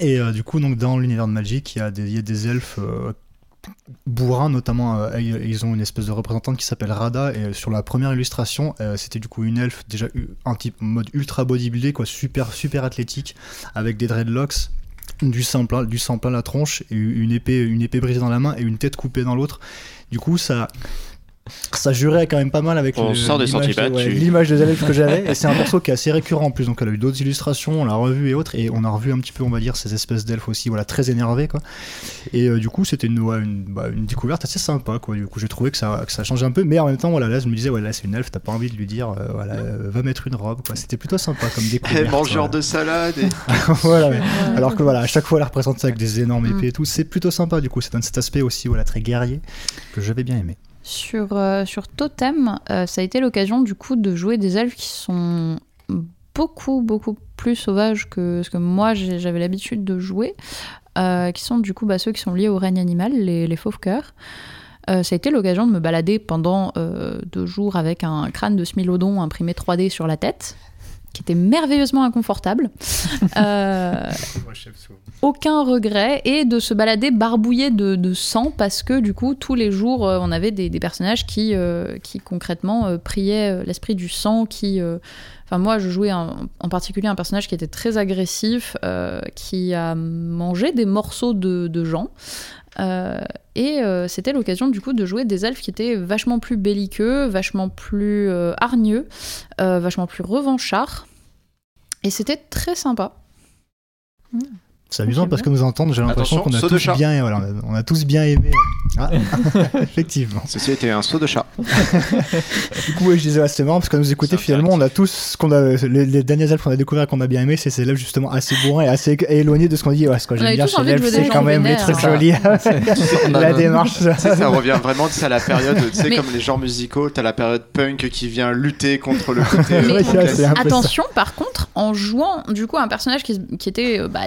Et euh, du coup, donc, dans l'univers de Magic, il y a des, y a des elfes euh, bourrins, notamment. euh, ils ont une espèce de représentante qui s'appelle Rada. Et euh, sur la première illustration, euh, c'était du coup une elfe déjà un type mode ultra bodybuildé, quoi, super, super athlétique, avec des dreadlocks. Du sang, plein, du sang plein la tronche, une épée, une épée brisée dans la main et une tête coupée dans l'autre. Du coup, ça, ça jurait quand même pas mal avec On le- sort des l'image- des elfes que j'avais. <laughs> Et c'est un perso qui est assez récurrent en plus. Donc elle a eu d'autres illustrations, on l'a revu et autres. Et on a revu un petit peu, on va dire, ces espèces d'elfes aussi, voilà, très énervés quoi. Et euh, du coup, c'était une, ouais, une, bah, une découverte assez sympa quoi. Du coup, j'ai trouvé que ça, que ça changeait un peu. Mais en même temps, voilà, là, je me disais, ouais, là, c'est une elfe, t'as pas envie de lui dire, euh, voilà, euh, va mettre une robe quoi. C'était plutôt sympa comme découverte. mangeur voilà. de salade. et- <laughs> voilà, mais- Alors que voilà, à chaque fois, elle représente ça avec des énormes Mm. épées et tout. C'est plutôt sympa du coup. Ça donne cet aspect aussi, voilà, très guerrier que j'avais bien aimé. Sur, euh, sur Totem, euh, ça a été l'occasion du coup de jouer des elfes qui sont beaucoup, beaucoup plus sauvages que ce que moi j'avais l'habitude de jouer, euh, qui sont du coup bah, ceux qui sont liés au règne animal, les, les fauves cœurs. Ça a été l'occasion de me balader pendant deux jours avec un crâne de Smilodon imprimé 3D sur la tête, qui était merveilleusement inconfortable. <laughs> Euh, aucun regret et de se balader barbouillé de, de sang parce que du coup tous les jours euh, on avait des, des personnages qui, euh, qui concrètement euh, priaient l'esprit du sang qui euh, enfin moi je jouais un- en particulier un personnage qui était très agressif euh, qui a mangé des morceaux de, de gens Euh, et euh, c'était l'occasion du coup de jouer des elfes qui étaient vachement plus belliqueux, vachement plus euh, hargneux, vachement plus revanchards. Et c'était très sympa. C'est amusant parce que nous entendre, j'ai l'impression Attention, qu'on a tous chat. bien, voilà, on a tous bien aimé. Ah, <laughs> effectivement. Ceci était un saut de chat. <laughs> Du coup, ouais, je disais, c'était marrant parce que nous écouter, finalement, on a tous ce qu'on a, les, les derniers elfes qu'on a découvert qu'on a bien aimé, c'est ces elfes justement assez bourrins et assez éloignés de ce qu'on dit. Ouais, ce que On j'aime bien tous chez envie de l'elfe, jouer c'est des quand gens même les trucs jolis. <laughs> La démarche. Ça revient vraiment à la période, tu sais, Mais- comme les genres musicaux, t'as la période punk qui vient lutter contre le côté. euh. Attention, par contre, en jouant du coup un personnage qui, était euh, bah,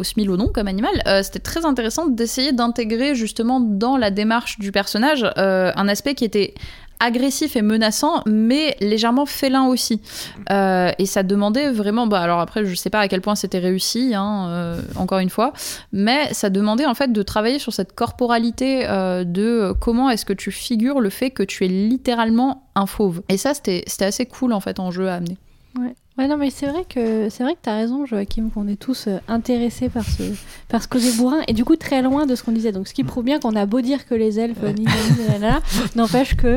lié euh, au smilodon comme animal, euh, c'était très intéressant d'essayer d'intégrer justement dans la démarche du personnage euh, un aspect qui était agressif et menaçant, mais légèrement félin aussi. Euh, et ça demandait vraiment, bah alors après je sais pas à quel point c'était réussi, hein, encore une fois, mais ça demandait en fait de travailler sur cette corporalité de comment est-ce que tu figures le fait que tu es littéralement un fauve. Et ça c'était assez cool en fait en jeu à amener. Ouais. Ouais, non, mais c'est vrai que c'est vrai que t'as raison, Joachim, qu'on est tous euh, intéressés par ce par ce côté bourrin et du coup très loin de ce qu'on disait. Donc, ce qui prouve bien qu'on a beau dire que les elfes, ni n'empêche que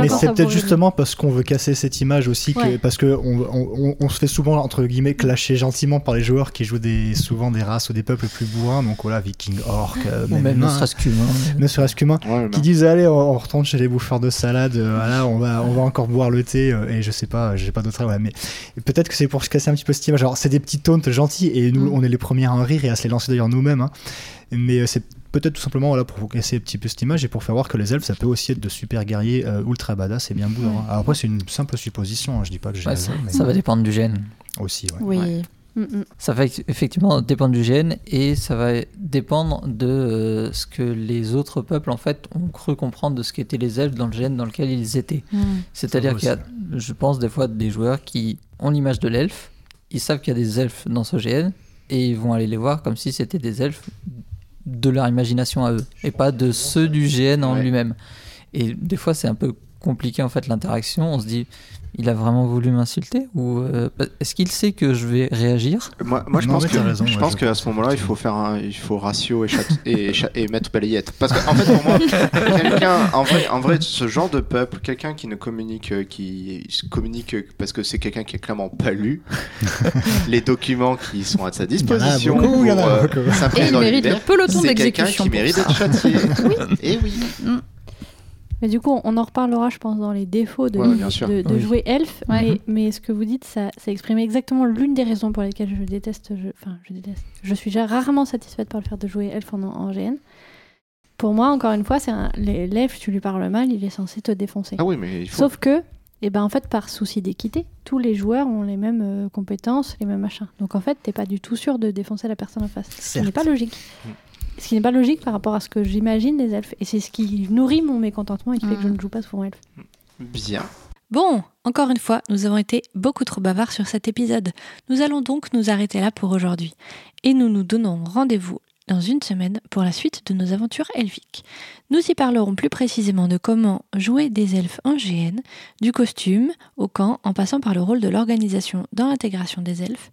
Mais c'est peut-être justement parce qu'on veut casser cette image aussi, que, Ouais. parce que on, on- on- on se fait souvent entre guillemets clasher gentiment par les joueurs qui jouent des, souvent des races ou des peuples plus bourrins, donc voilà, vikings, orques, euh, même, même ne serait-ce qu'humain. ne serait-ce qu'humains, Ouais, qui disent allez, on, on retourne chez les bouffeurs de salade, euh, voilà, on va, on va encore boire le thé, euh, et je sais pas, j'ai pas d'autre ouais, mais peut-être que c'est pour se casser un petit peu cette image. Alors c'est des petits taunts gentils, et nous, Mm. on est les premiers à en rire et à se les lancer d'ailleurs nous-mêmes, hein. mais euh, c'est peut-être tout simplement voilà, pour casser un petit peu cette image et pour faire voir que les elfes, ça peut aussi être de super guerriers euh, ultra badass et bien bourrins. hein. Alors après, c'est une simple supposition, hein, je dis pas que j'ai Ouais, raison, ça, mais ça va dépendre du gène. aussi. ouais. Oui. Ouais. Mm, mm. Ça va eff- effectivement dépendre du gène et ça va dépendre de euh, ce que les autres peuples en fait ont cru comprendre de ce qu'étaient les elfes dans le gène dans lequel ils étaient. Mm. C'est-à-dire qu'il y a, je pense, des fois des joueurs qui ont l'image de l'elfe, ils savent qu'il y a des elfes dans ce GN et ils vont aller les voir comme si c'était des elfes de leur imagination à eux et pas de ceux du GN en Ouais. lui-même. Et des fois, c'est un peu compliqué en fait l'interaction. On se dit, il a vraiment voulu m'insulter ou euh, est-ce qu'il sait que je vais réagir? Moi, moi je Non, pense que raison, je ouais, pense je qu'à ce moment-là, il faut faire un, il faut ratio et, chat- et, <laughs> cha- et mettre balayette. Parce qu'en en fait, pour moi, <laughs> quelqu'un, en vrai, en vrai, ce genre de peuple, quelqu'un qui ne communique, euh, qui se communique euh, parce que c'est quelqu'un qui a clairement pas lu <laughs> les documents qui sont à sa disposition il y en a pour euh, beaucoup. Et il dans mérite le l'univers, peloton c'est quelqu'un qui pour mérite d'être châtié. Et oui. Mais du coup, on en reparlera, je pense, dans les défauts de, Ouais, bien sûr. de, de Oui. jouer elfe. Ouais. Mais, mais ce que vous dites, ça, ça exprime exactement l'une des raisons pour lesquelles je déteste. Je, enfin, je déteste. Je suis déjà rarement satisfaite par le fait de jouer elfe en, en GN. Pour moi, encore une fois, c'est l'elfe, tu lui parles mal, il est censé te défoncer. Ah oui, mais il faut. Sauf que, eh ben, en fait, par souci d'équité, tous les joueurs ont les mêmes euh, compétences, les mêmes machins. Donc en fait, t'es pas du tout sûr de défoncer la personne en face. Ce n'est pas logique. Ce qui n'est pas logique par rapport à ce que j'imagine des elfes. Et c'est ce qui nourrit mon mécontentement et qui fait que je Mm. ne joue pas souvent elfe. Bien. Bon, encore une fois, nous avons été beaucoup trop bavards sur cet épisode. Nous allons donc nous arrêter là pour aujourd'hui. Et nous nous donnons rendez-vous dans une semaine pour la suite de nos aventures elfiques. Nous y parlerons plus précisément de comment jouer des elfes en GN, du costume au camp en passant par le rôle de l'organisation dans l'intégration des elfes,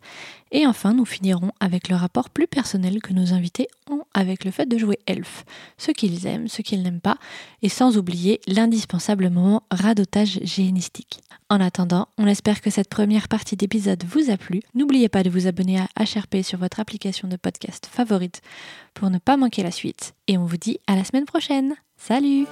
Et enfin, nous finirons avec le rapport plus personnel que nos invités ont avec le fait de jouer elfe, ce qu'ils aiment, ce qu'ils n'aiment pas, et sans oublier l'indispensable moment radotage génistique. En attendant, on espère que cette première partie d'épisode vous a plu. N'oubliez pas de vous abonner à HRP sur votre application de podcast favorite pour ne pas manquer la suite. Et on vous dit à la semaine prochaine. Salut